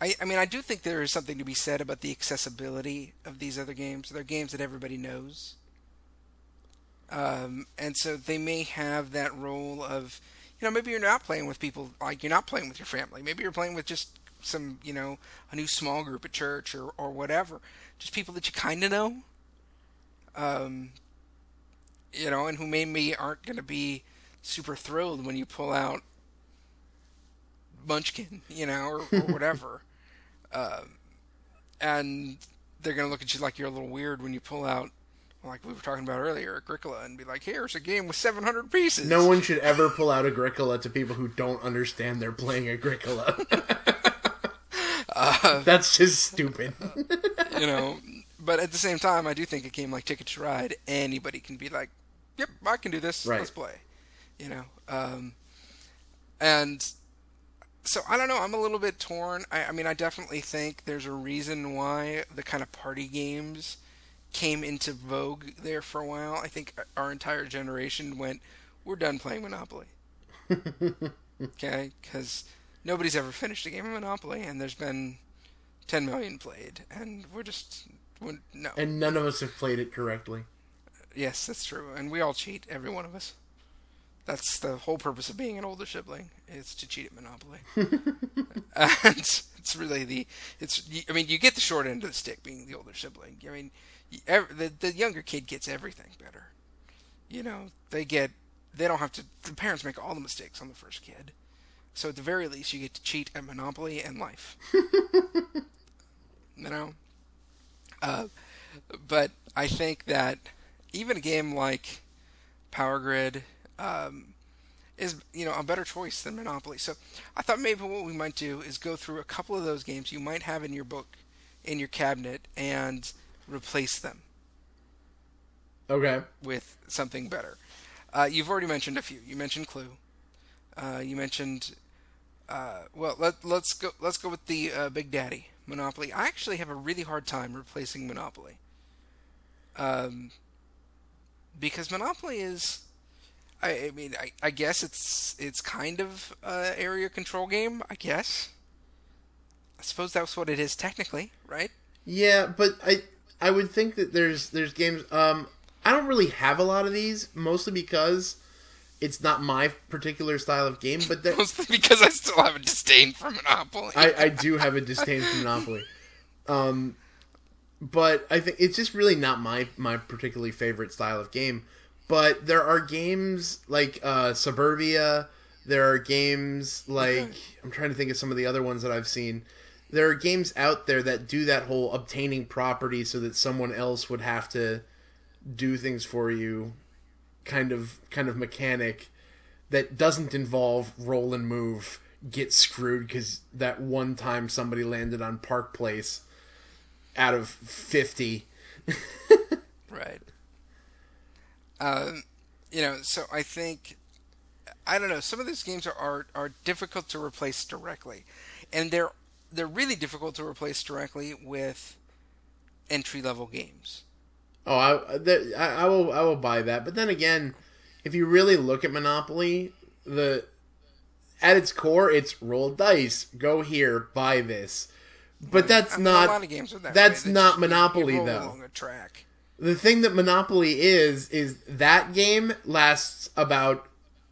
I, I mean, I do think there is something to be said about the accessibility of these other games. They're games that everybody knows. Um, and so they may have that role of, you know, maybe you're not playing with people, like you're not playing with your family. Maybe you're playing with just some, you know, a new small group at church or, or whatever. Just people that you kind of know. Um, you know, and who maybe aren't going to be super thrilled when you pull out Munchkin, you know, or, or whatever. um, and they're going to look at you like you're a little weird when you pull out, like we were talking about earlier, Agricola, and be like, here's a game with 700 pieces. no one should ever pull out Agricola to people who don't understand they're playing Agricola. That's just stupid. you know. But at the same time, I do think a game like Ticket to Ride, anybody can be like, "Yep, I can do this. Right. Let's play." You know, um, and so I don't know. I'm a little bit torn. I, I mean, I definitely think there's a reason why the kind of party games came into vogue there for a while. I think our entire generation went, "We're done playing Monopoly." okay, because nobody's ever finished a game of Monopoly, and there's been 10 million played, and we're just we're, no. and none of us have played it correctly. yes, that's true, and we all cheat, every one of us. That's the whole purpose of being an older sibling is to cheat at Monopoly. and it's really the it's. I mean, you get the short end of the stick being the older sibling. I mean, the the younger kid gets everything better. You know, they get they don't have to. The parents make all the mistakes on the first kid. So at the very least, you get to cheat at Monopoly and life. you know, uh, but I think that even a game like Power Grid um, is you know a better choice than Monopoly. So I thought maybe what we might do is go through a couple of those games you might have in your book, in your cabinet, and replace them Okay. with something better. Uh, you've already mentioned a few. You mentioned Clue. Uh, you mentioned. Uh, well, let, let's go. Let's go with the uh, Big Daddy Monopoly. I actually have a really hard time replacing Monopoly. Um, because Monopoly is. I, I mean, I, I guess it's it's kind of uh, area control game. I guess. I suppose that's what it is technically, right? Yeah, but I I would think that there's there's games. Um, I don't really have a lot of these, mostly because it's not my particular style of game. But there, Mostly because I still have a disdain for Monopoly. I, I do have a disdain for Monopoly. Um, but I think it's just really not my my particularly favorite style of game. But there are games like uh, Suburbia. There are games like I'm trying to think of some of the other ones that I've seen. There are games out there that do that whole obtaining property so that someone else would have to do things for you kind of kind of mechanic that doesn't involve roll and move get screwed because that one time somebody landed on Park Place out of 50. Right. Um, you know, so I think I don't know. Some of these games are, are are difficult to replace directly, and they're they're really difficult to replace directly with entry level games. Oh, I, I, I will I will buy that. But then again, if you really look at Monopoly, the at its core, it's roll dice, go here, buy this. But that's I mean, not a lot of games are that that's way. Not just- you- you Monopoly, though. Along a track. the thing that Monopoly is is that game lasts about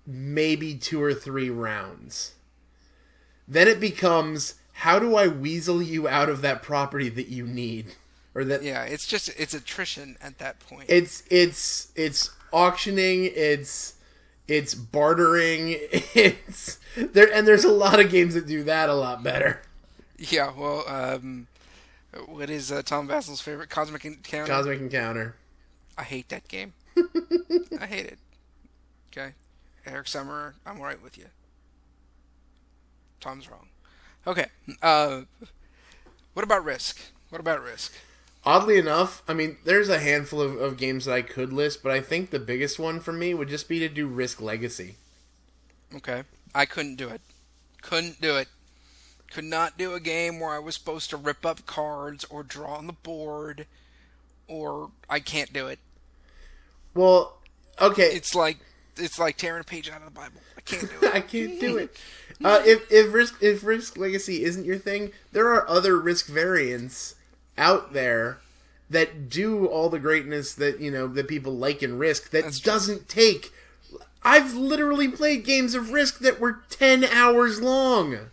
maybe two or three rounds. Then it becomes how do I weasel you out of that property that you need, or that Yeah, it's just it's attrition at that point. it's it's it's auctioning. It's It's bartering. It's there, and there's a lot of games that do that a lot better. Yeah, well, um, what is uh, Tom Vasel's favorite Cosmic Encounter? Cosmic Encounter. I hate that game. I hate it. Okay, Eric Summerer, I'm right with you. Tom's wrong. Okay, uh, what about Risk? What about Risk? Oddly enough, I mean, there's a handful of, of games that I could list, but I think the biggest one for me would just be to do Risk Legacy. Okay, I couldn't do it. Couldn't do it. Could not do a game where I was supposed to rip up cards or draw on the board, or I can't do it. Well, okay, It's like it's like tearing a page out of the Bible. I can't do it. I can't do it. Uh, if if Risk if Risk Legacy isn't your thing, there are other Risk variants out there that do all the greatness that you know that people like in Risk that That's doesn't take. I've literally played games of Risk that were ten hours long.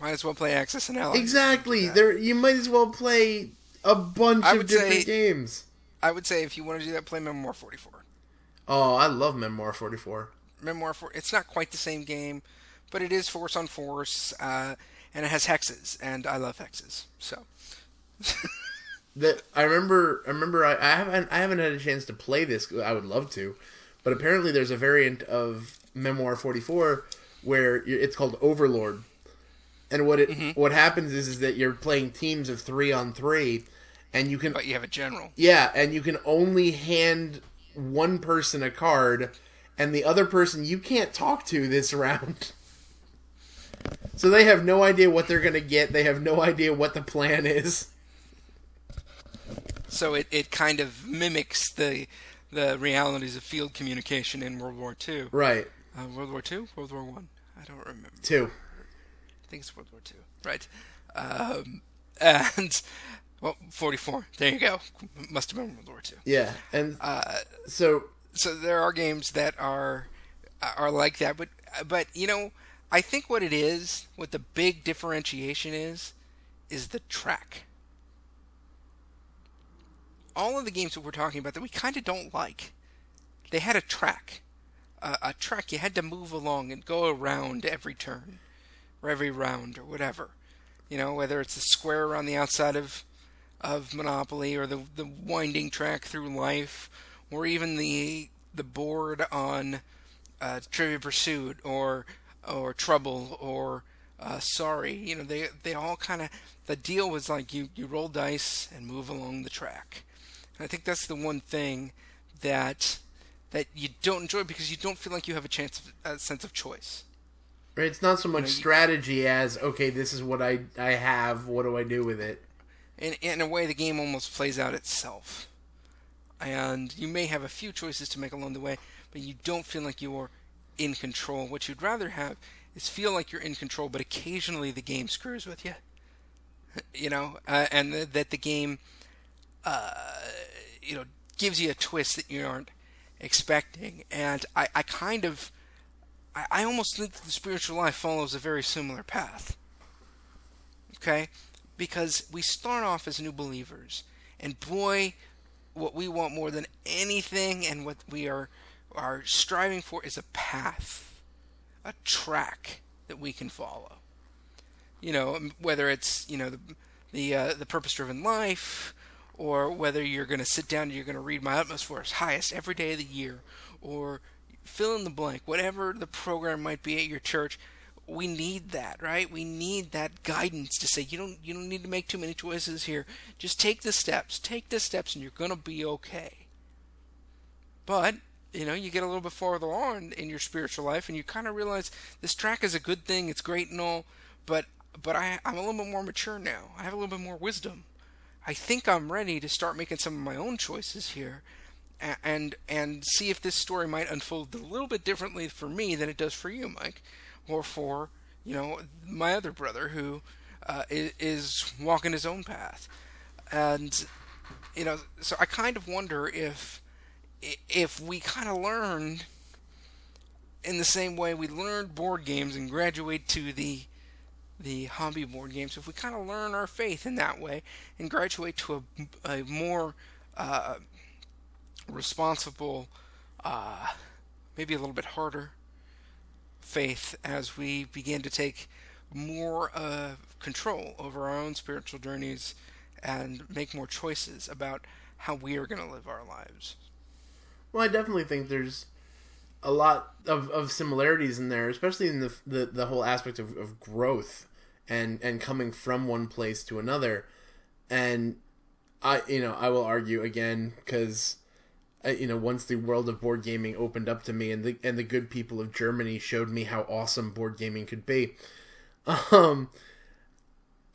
Might as well play Axis and Allies. Exactly. There, you might as well play a bunch of different say- games. I would say if you want to do that, play Memoir 44. Oh, I love Memoir Forty Four. Memoir 4. It's not quite the same game, but it is force on force, uh, and it has hexes, and I love hexes. So that I remember. I remember. I, I haven't. I haven't had a chance to play this. I would love to, but apparently there's a variant of Memoir 44 where it's called Overlord, and what it what happens is is that you're playing teams of three on three, and you can but you have a general. yeah, and you can only hand one person a card, and the other person you can't talk to this round. So they have no idea what they're gonna get. They have no idea what the plan is. So it, it kind of mimics the the realities of field communication in World War II. Right. Uh, World War II? World War One? I? don't remember. Two. I think it's World War Two. Right. Um, and well, 44. There you go. Must have been World War Two. Yeah, and Uh, so so there are games that are are like that, but but you know, I think what it is, what the big differentiation is, is the track. All of the games that we're talking about that we kind of don't like, they had a track, uh, a track you had to move along and go around every turn, or every round, or whatever. You know, whether it's a square around the outside of of Monopoly or the the winding track through life, or even the the board on uh, Trivia Pursuit or or Trouble or uh, Sorry. You know, they they all kind of the deal was like you you roll dice and move along the track. And I think that's the one thing that that you don't enjoy because you don't feel like you have a chance of, a sense of choice. It's not so much you- strategy as okay, this is what I I have. What do I do with it? in in a way the game almost plays out itself. And you may have a few choices to make along the way but you don't feel like you're in control. What you'd rather have is feel like you're in control but occasionally the game screws with you. You know? Uh, and th- that the game uh, you know gives you a twist that you aren't expecting. And i, I kind of I, I almost think that the spiritual life follows a very similar path. Okay? Because we start off as new believers. And boy what we want more than anything and what we are are striving for is a path a track that we can follow. You know whether it's you know the the, uh, the purpose driven life or whether you're going to sit down and you're going to read my utmost for highest every day of the year or fill in the blank whatever the program might be at your church we need that right? We need that guidance to say you don't you don't need to make too many choices here. Just take the steps take the steps and you're to be okay. But you know you get a little bit farther on in your spiritual life and you kind of realize this track is a good thing it's great and all but but I, i'm a little bit more mature now. I have a little bit more wisdom. I think i'm ready to start making some of my own choices here and and see if this story might unfold a little bit differently for me than it does for you mike or for you know my other brother who uh, is, walking his own path. And you know so i kind of wonder if if we kind of learned in the same way we learned board games and graduate to the the hobby board games, if we kind of learn our faith in that way and graduate to a, a more uh, responsible, uh, maybe a little bit harder faith as we begin to take more uh, control over our own spiritual journeys and make more choices about how we are going to live our lives. Well, I definitely think there's a lot of, of similarities in there, especially in the the, the whole aspect of, of growth and and coming from one place to another. And I, you know, I will argue again because, you know, once the world of board gaming opened up to me, and the and the good people of Germany showed me how awesome board gaming could be, um,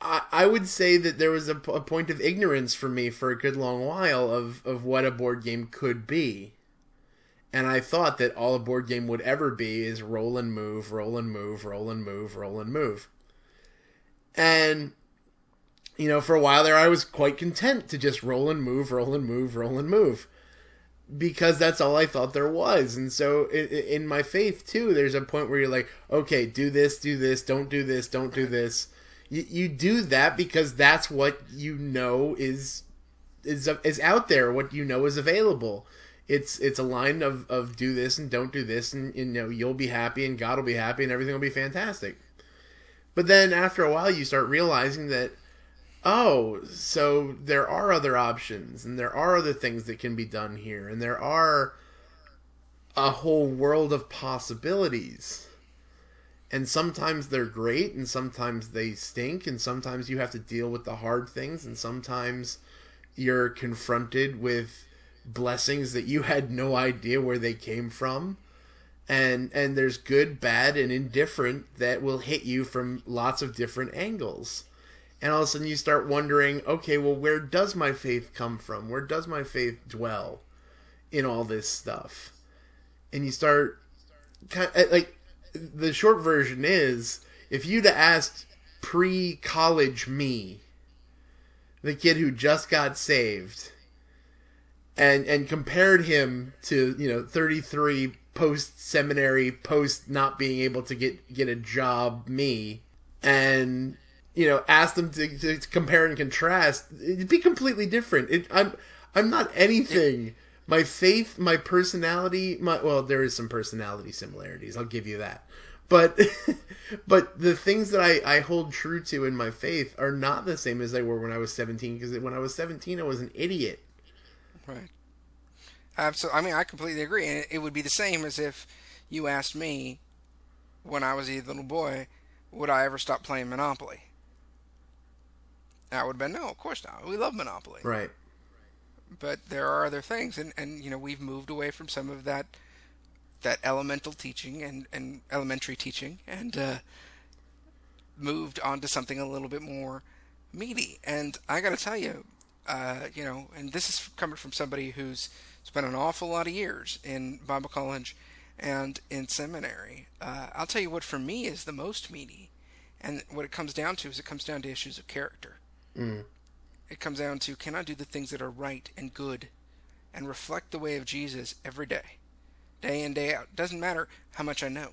I I would say that there was a, a point of ignorance for me for a good long while of of what a board game could be. And I thought that all a board game would ever be is roll and move, roll and move, roll and move, roll and move. And you know, for a while there, I was quite content to just roll and move, roll and move, roll and move, because that's all I thought there was. And so, in, in my faith too, there's a point where you're like, okay, do this, do this, don't do this, don't do this. You, you do that because that's what you know is is is out there, what you know is available. It's it's a line of, of do this and don't do this, and you know you'll be happy, and God will be happy, and everything will be fantastic. But then after a while, you start realizing that oh, so there are other options and there are other things that can be done here and there are a whole world of possibilities. And sometimes they're great and sometimes they stink and sometimes you have to deal with the hard things and sometimes you're confronted with blessings that you had no idea where they came from. And and there's good, bad and indifferent that will hit you from lots of different angles and all of a sudden you start wondering okay well where does my faith come from? Where does my faith dwell in all this stuff? And you start kind of, eh, like the short version is if you'd asked pre-college me the kid who just got saved and and compared him to you know 33 post seminary post not being able to get get a job me and you know, ask them to, to, compare and contrast, it'd be completely different. It, I'm I'm not anything. My faith, my personality, my well, there is some personality similarities. I'll give you that. But but the things that I, I hold true to in my faith are not the same as they were when I was 17 because when I was 17 I was an idiot. Right. Absolutely. I mean, I completely agree. And it would be the same as if you asked me when I was a little boy, would I ever stop playing Monopoly? I would have been, no, of course not. We love Monopoly. Right. But there are other things, and, and you know we've moved away from some of that that elemental teaching and, and elementary teaching, and uh, moved on to something a little bit more meaty. And I got to tell you, uh, you know, and this is coming from somebody who's spent an awful lot of years in Bible college and in seminary. Uh, I'll tell you what, for me, is the most meaty. And what it comes down to is it comes down to issues of character. Mm. It comes down to can I do the things that are right and good and reflect the way of Jesus every day, day in, day out. Doesn't matter how much I know.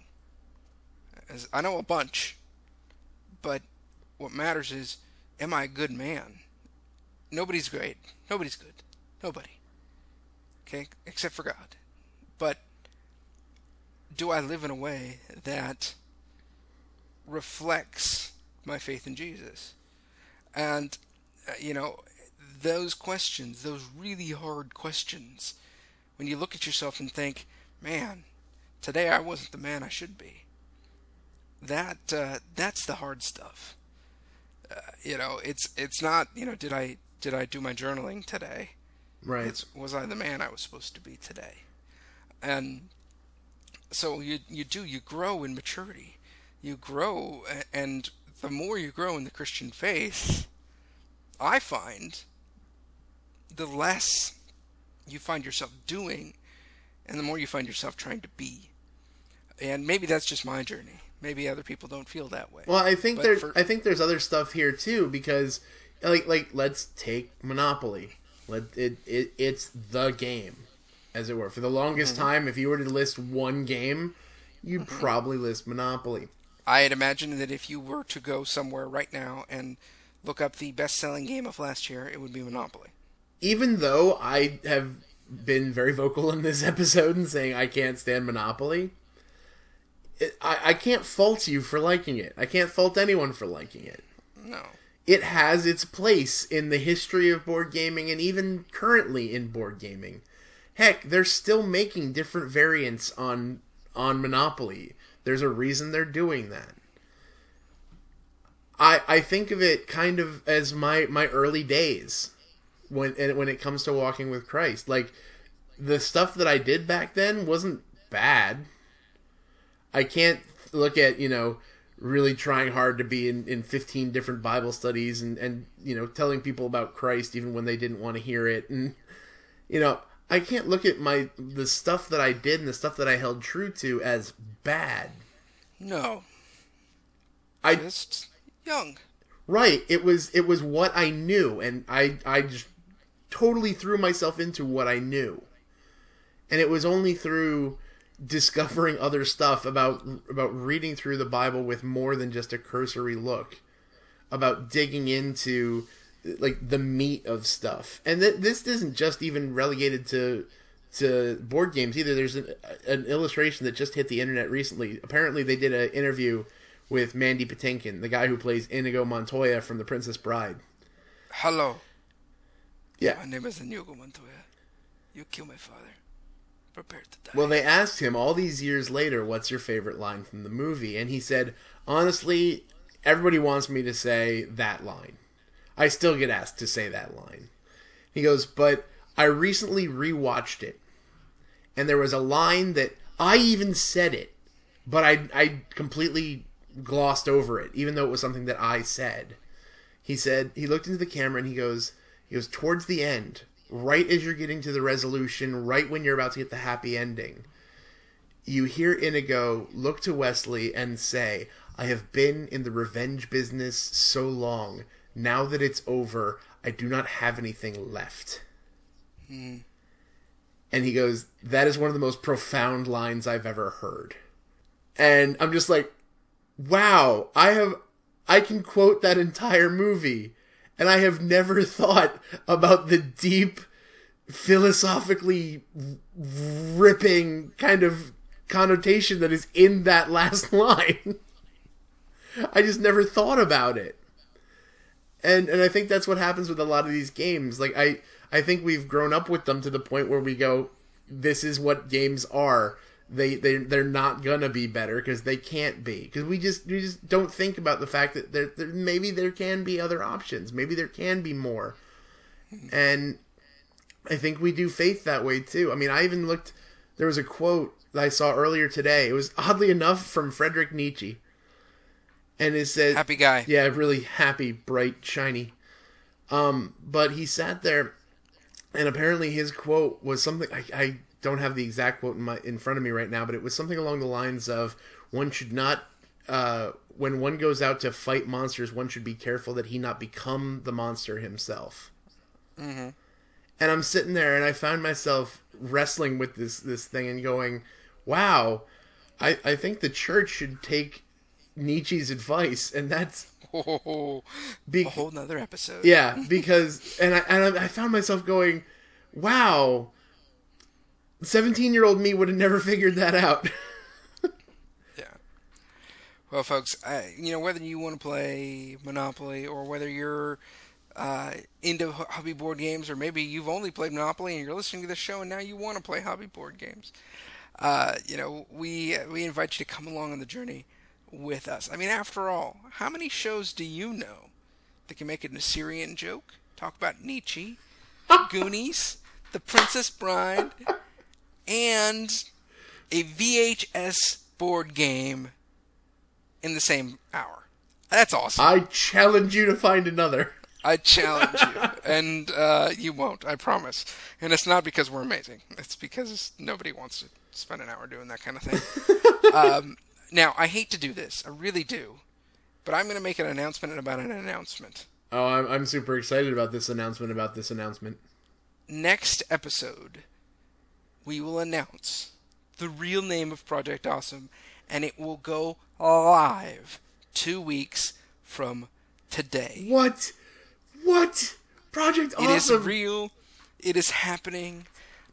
As I know a bunch, but what matters is am I a good man? Nobody's great. Nobody's good. Nobody. Okay? Except for God. But do I live in a way that reflects my faith in Jesus? And, uh, you know, those questions, those really hard questions, when you look at yourself and think, man, today I wasn't the man I should be. That uh, that's the hard stuff. Uh, you know, it's it's not you know did I did I do my journaling today? Right. It's was I the man I was supposed to be today? And so you you do you grow in maturity, you grow and the more you grow in the Christian faith, I find the less you find yourself doing and the more you find yourself trying to be. And maybe that's just my journey. Maybe other people don't feel that way. Well, I think there's for... I think there's other stuff here too because like like let's take Monopoly. Let it, it it's the game as it were. For the longest mm-hmm. time if you were to list one game, you'd mm-hmm. probably list Monopoly. I had imagined that if you were to go somewhere right now and look up the best selling game of last year, it would be Monopoly. Even though I have been very vocal in this episode and saying I can't stand Monopoly. It, I, I can't fault you for liking it. I can't fault anyone for liking it. No. It has its place in the history of board gaming and even currently in board gaming. Heck, they're still making different variants on on Monopoly. There's a reason they're doing that. I I think of it kind of as my my early days when when it comes to walking with Christ. Like the stuff that I did back then wasn't bad. I can't look at, you know, really trying hard to be in, in 15 different Bible studies and, and, you know, telling people about Christ even when they didn't want to hear it. And, you know, I can't look at my, the stuff that I did and the stuff that I held true to as bad. No. I, Just young. right. It was, it was what I knew. And I, I just totally threw myself into what I knew. And it was only through discovering other stuff about about reading through the Bible with more than just a cursory look, about digging into like the meat of stuff. And th- this isn't just even relegated to to board games either. There's an, an illustration that just hit the internet recently. Apparently, they did an interview with Mandy Patinkin, the guy who plays Inigo Montoya from The Princess Bride. Hello. Yeah. My name is Inigo Montoya. You kill my father. Prepare to die. Well, they asked him all these years later, "What's your favorite line from the movie?" And he said, "Honestly, everybody wants me to say that line. I still get asked to say that line." He goes, "But I recently rewatched it, and there was a line that I even said it, but I I completely glossed over it, even though it was something that I said." He said he looked into the camera and he goes, he goes towards the end right as you're getting to the resolution, right when you're about to get the happy ending, you hear Inigo look to Westley and say, I have been in the revenge business so long. Now that it's over, I do not have anything left. Hmm. And he goes, That is one of the most profound lines I've ever heard. And I'm just like, wow, I have I can quote that entire movie and I have never thought about the deep philosophically ripping kind of connotation that is in that last line. I just never thought about it. And and I think that's what happens with a lot of these games. Like I I think we've grown up with them to the point where we go this is what games are. They they they're not gonna be better because they can't be because we just we just don't think about the fact that there, there maybe there can be other options maybe there can be more and I think we do faith that way too. I mean, I even looked. There was a quote that I saw earlier today. It was oddly enough from Friedrich Nietzsche, and it said, Happy guy. "Yeah, really happy, bright, shiny." Um, but he sat there, and apparently his quote was something. I, I don't have the exact quote in my in front of me right now, but it was something along the lines of, "One should not." Uh, when one goes out to fight monsters, one should be careful that he not become the monster himself and I'm sitting there and I found myself wrestling with this this thing and going, "Wow, I I think the church should take Nietzsche's advice," and that's Oh, be- a whole nother episode. yeah because and I and I found myself going, "Wow." 17 year old me would have never figured that out. Yeah. Well, folks, I, you know whether you want to play Monopoly or whether you're uh, into hobby board games, or maybe you've only played Monopoly and you're listening to this show and now you want to play hobby board games. Uh, you know, we we invite you to come along on the journey with us. I mean, after all, how many shows do you know that can make an Assyrian joke, talk about Nietzsche, Goonies, The Princess Bride, and a VHS board game in the same hour. That's awesome. I challenge you to find another. I challenge you, and uh, you won't. I promise. And it's not because we're amazing. It's because nobody wants to spend an hour doing that kind of thing. um, now, I hate to do this. I really do. But I'm going to make an announcement about an announcement. Oh, I'm, I'm super excited about this announcement about this announcement. Next episode, we will announce the real name of Project Awesome, and it will go live two weeks from today. What? What? Project Awesome? It is real. It is happening.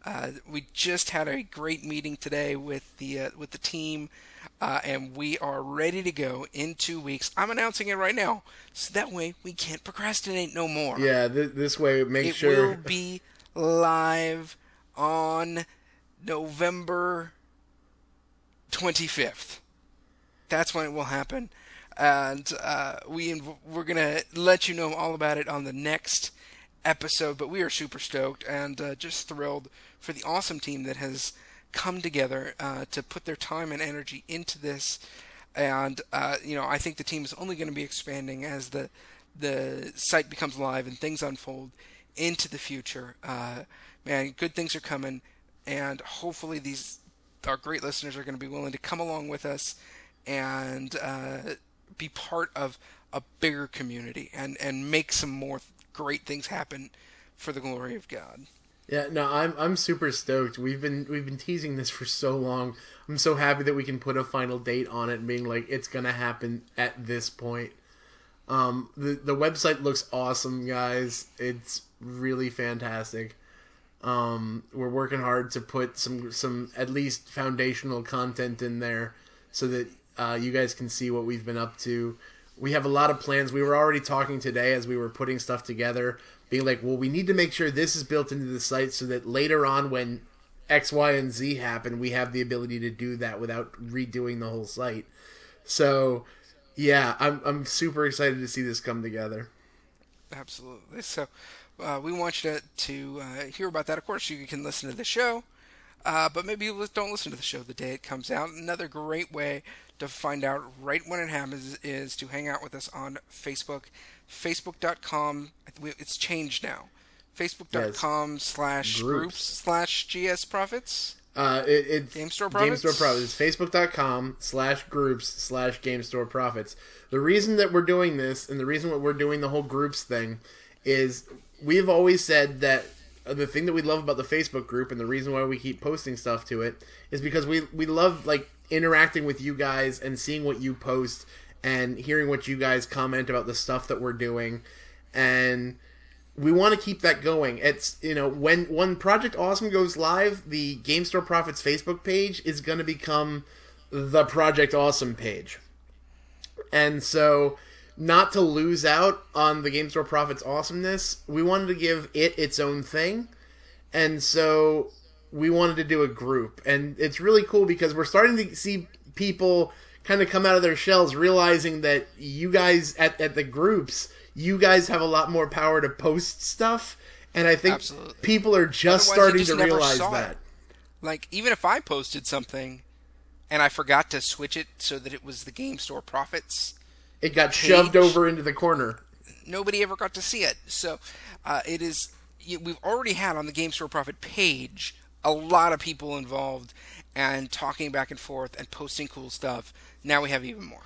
Uh, we just had a great meeting today with the uh, with the team, uh, and we are ready to go in two weeks. I'm announcing it right now, so that way we can't procrastinate no more. Yeah, th- this way make it sure it will be live on November 25th. That's when it will happen, and uh, we we're gonna let you know all about it on the next episode. But we are super stoked and uh, just thrilled for the awesome team that has come together uh, to put their time and energy into this. And uh, you know, I think the team is only going to be expanding as the the site becomes live and things unfold into the future. Uh, man, good things are coming, and hopefully these our great listeners are going to be willing to come along with us and uh, be part of a bigger community and and make some more great things happen for the glory of God. Yeah, no, I'm I'm super stoked. We've been we've been teasing this for so long. I'm so happy that we can put a final date on it, being like it's gonna happen at this point. Um, the the website looks awesome, guys. It's really fantastic. Um, we're working hard to put some some at least foundational content in there so that uh, you guys can see what we've been up to. We have a lot of plans. We were already talking today as we were putting stuff together, being like, well, we need to make sure this is built into the site so that later on when X, Y, and Z happen, we have the ability to do that without redoing the whole site. So, yeah, I'm I'm super excited to see this come together. Absolutely. So, uh, we want you to, to uh, hear about that. Of course, you can listen to the show, uh, but maybe you don't listen to the show the day it comes out. Another great way to find out right when it happens is to hang out with us on Facebook. Facebook.com, it's changed now. Facebook.com yes. slash groups slash GS Prophets. Uh, it, it's Game Store Prophets. Game Store Prophets. It's Facebook.com slash groups slash Game Store Prophets. The reason that we're doing this and the reason that we're doing the whole groups thing is we've always said that the thing that we love about the Facebook group and the reason why we keep posting stuff to it is because we we love like interacting with you guys and seeing what you post and hearing what you guys comment about the stuff that we're doing. And we want to keep that going. It's you know when when project awesome goes live the game store prophets facebook page is going to become the project awesome page. And so not to lose out on the game store prophets awesomeness we wanted to give it its own thing and so we wanted to do a group and it's really cool because we're starting to see people kind of come out of their shells realizing that you guys at, at the groups you guys have a lot more power to post stuff and i think Absolutely. people are just Otherwise, starting just to realize that it. like even if i posted something and i forgot to switch it so that it was the game store prophets it got page, shoved over into the corner nobody ever got to see it so uh, it is we've already had on the game store prophet page a lot of people involved and talking back and forth and posting cool stuff. Now we have even more.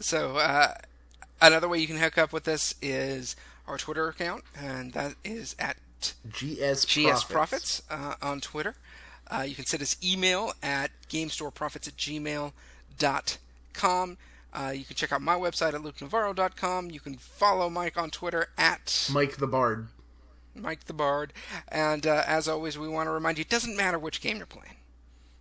So uh, another way you can hook up with us is our Twitter account, and that is at GS GS Prophets uh, on Twitter. Uh, you can send us email at GameStoreProphets at gmail.com. Uh, you can check out my website at lukenavarro.com. You can follow Mike on Twitter at Mike the Bard. Mike the Bard. And uh, as always, we want to remind you it doesn't matter which game you're playing.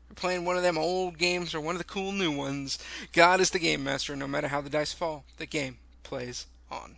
You're playing one of them old games or one of the cool new ones. God is the game master, no matter how the dice fall, the game plays on.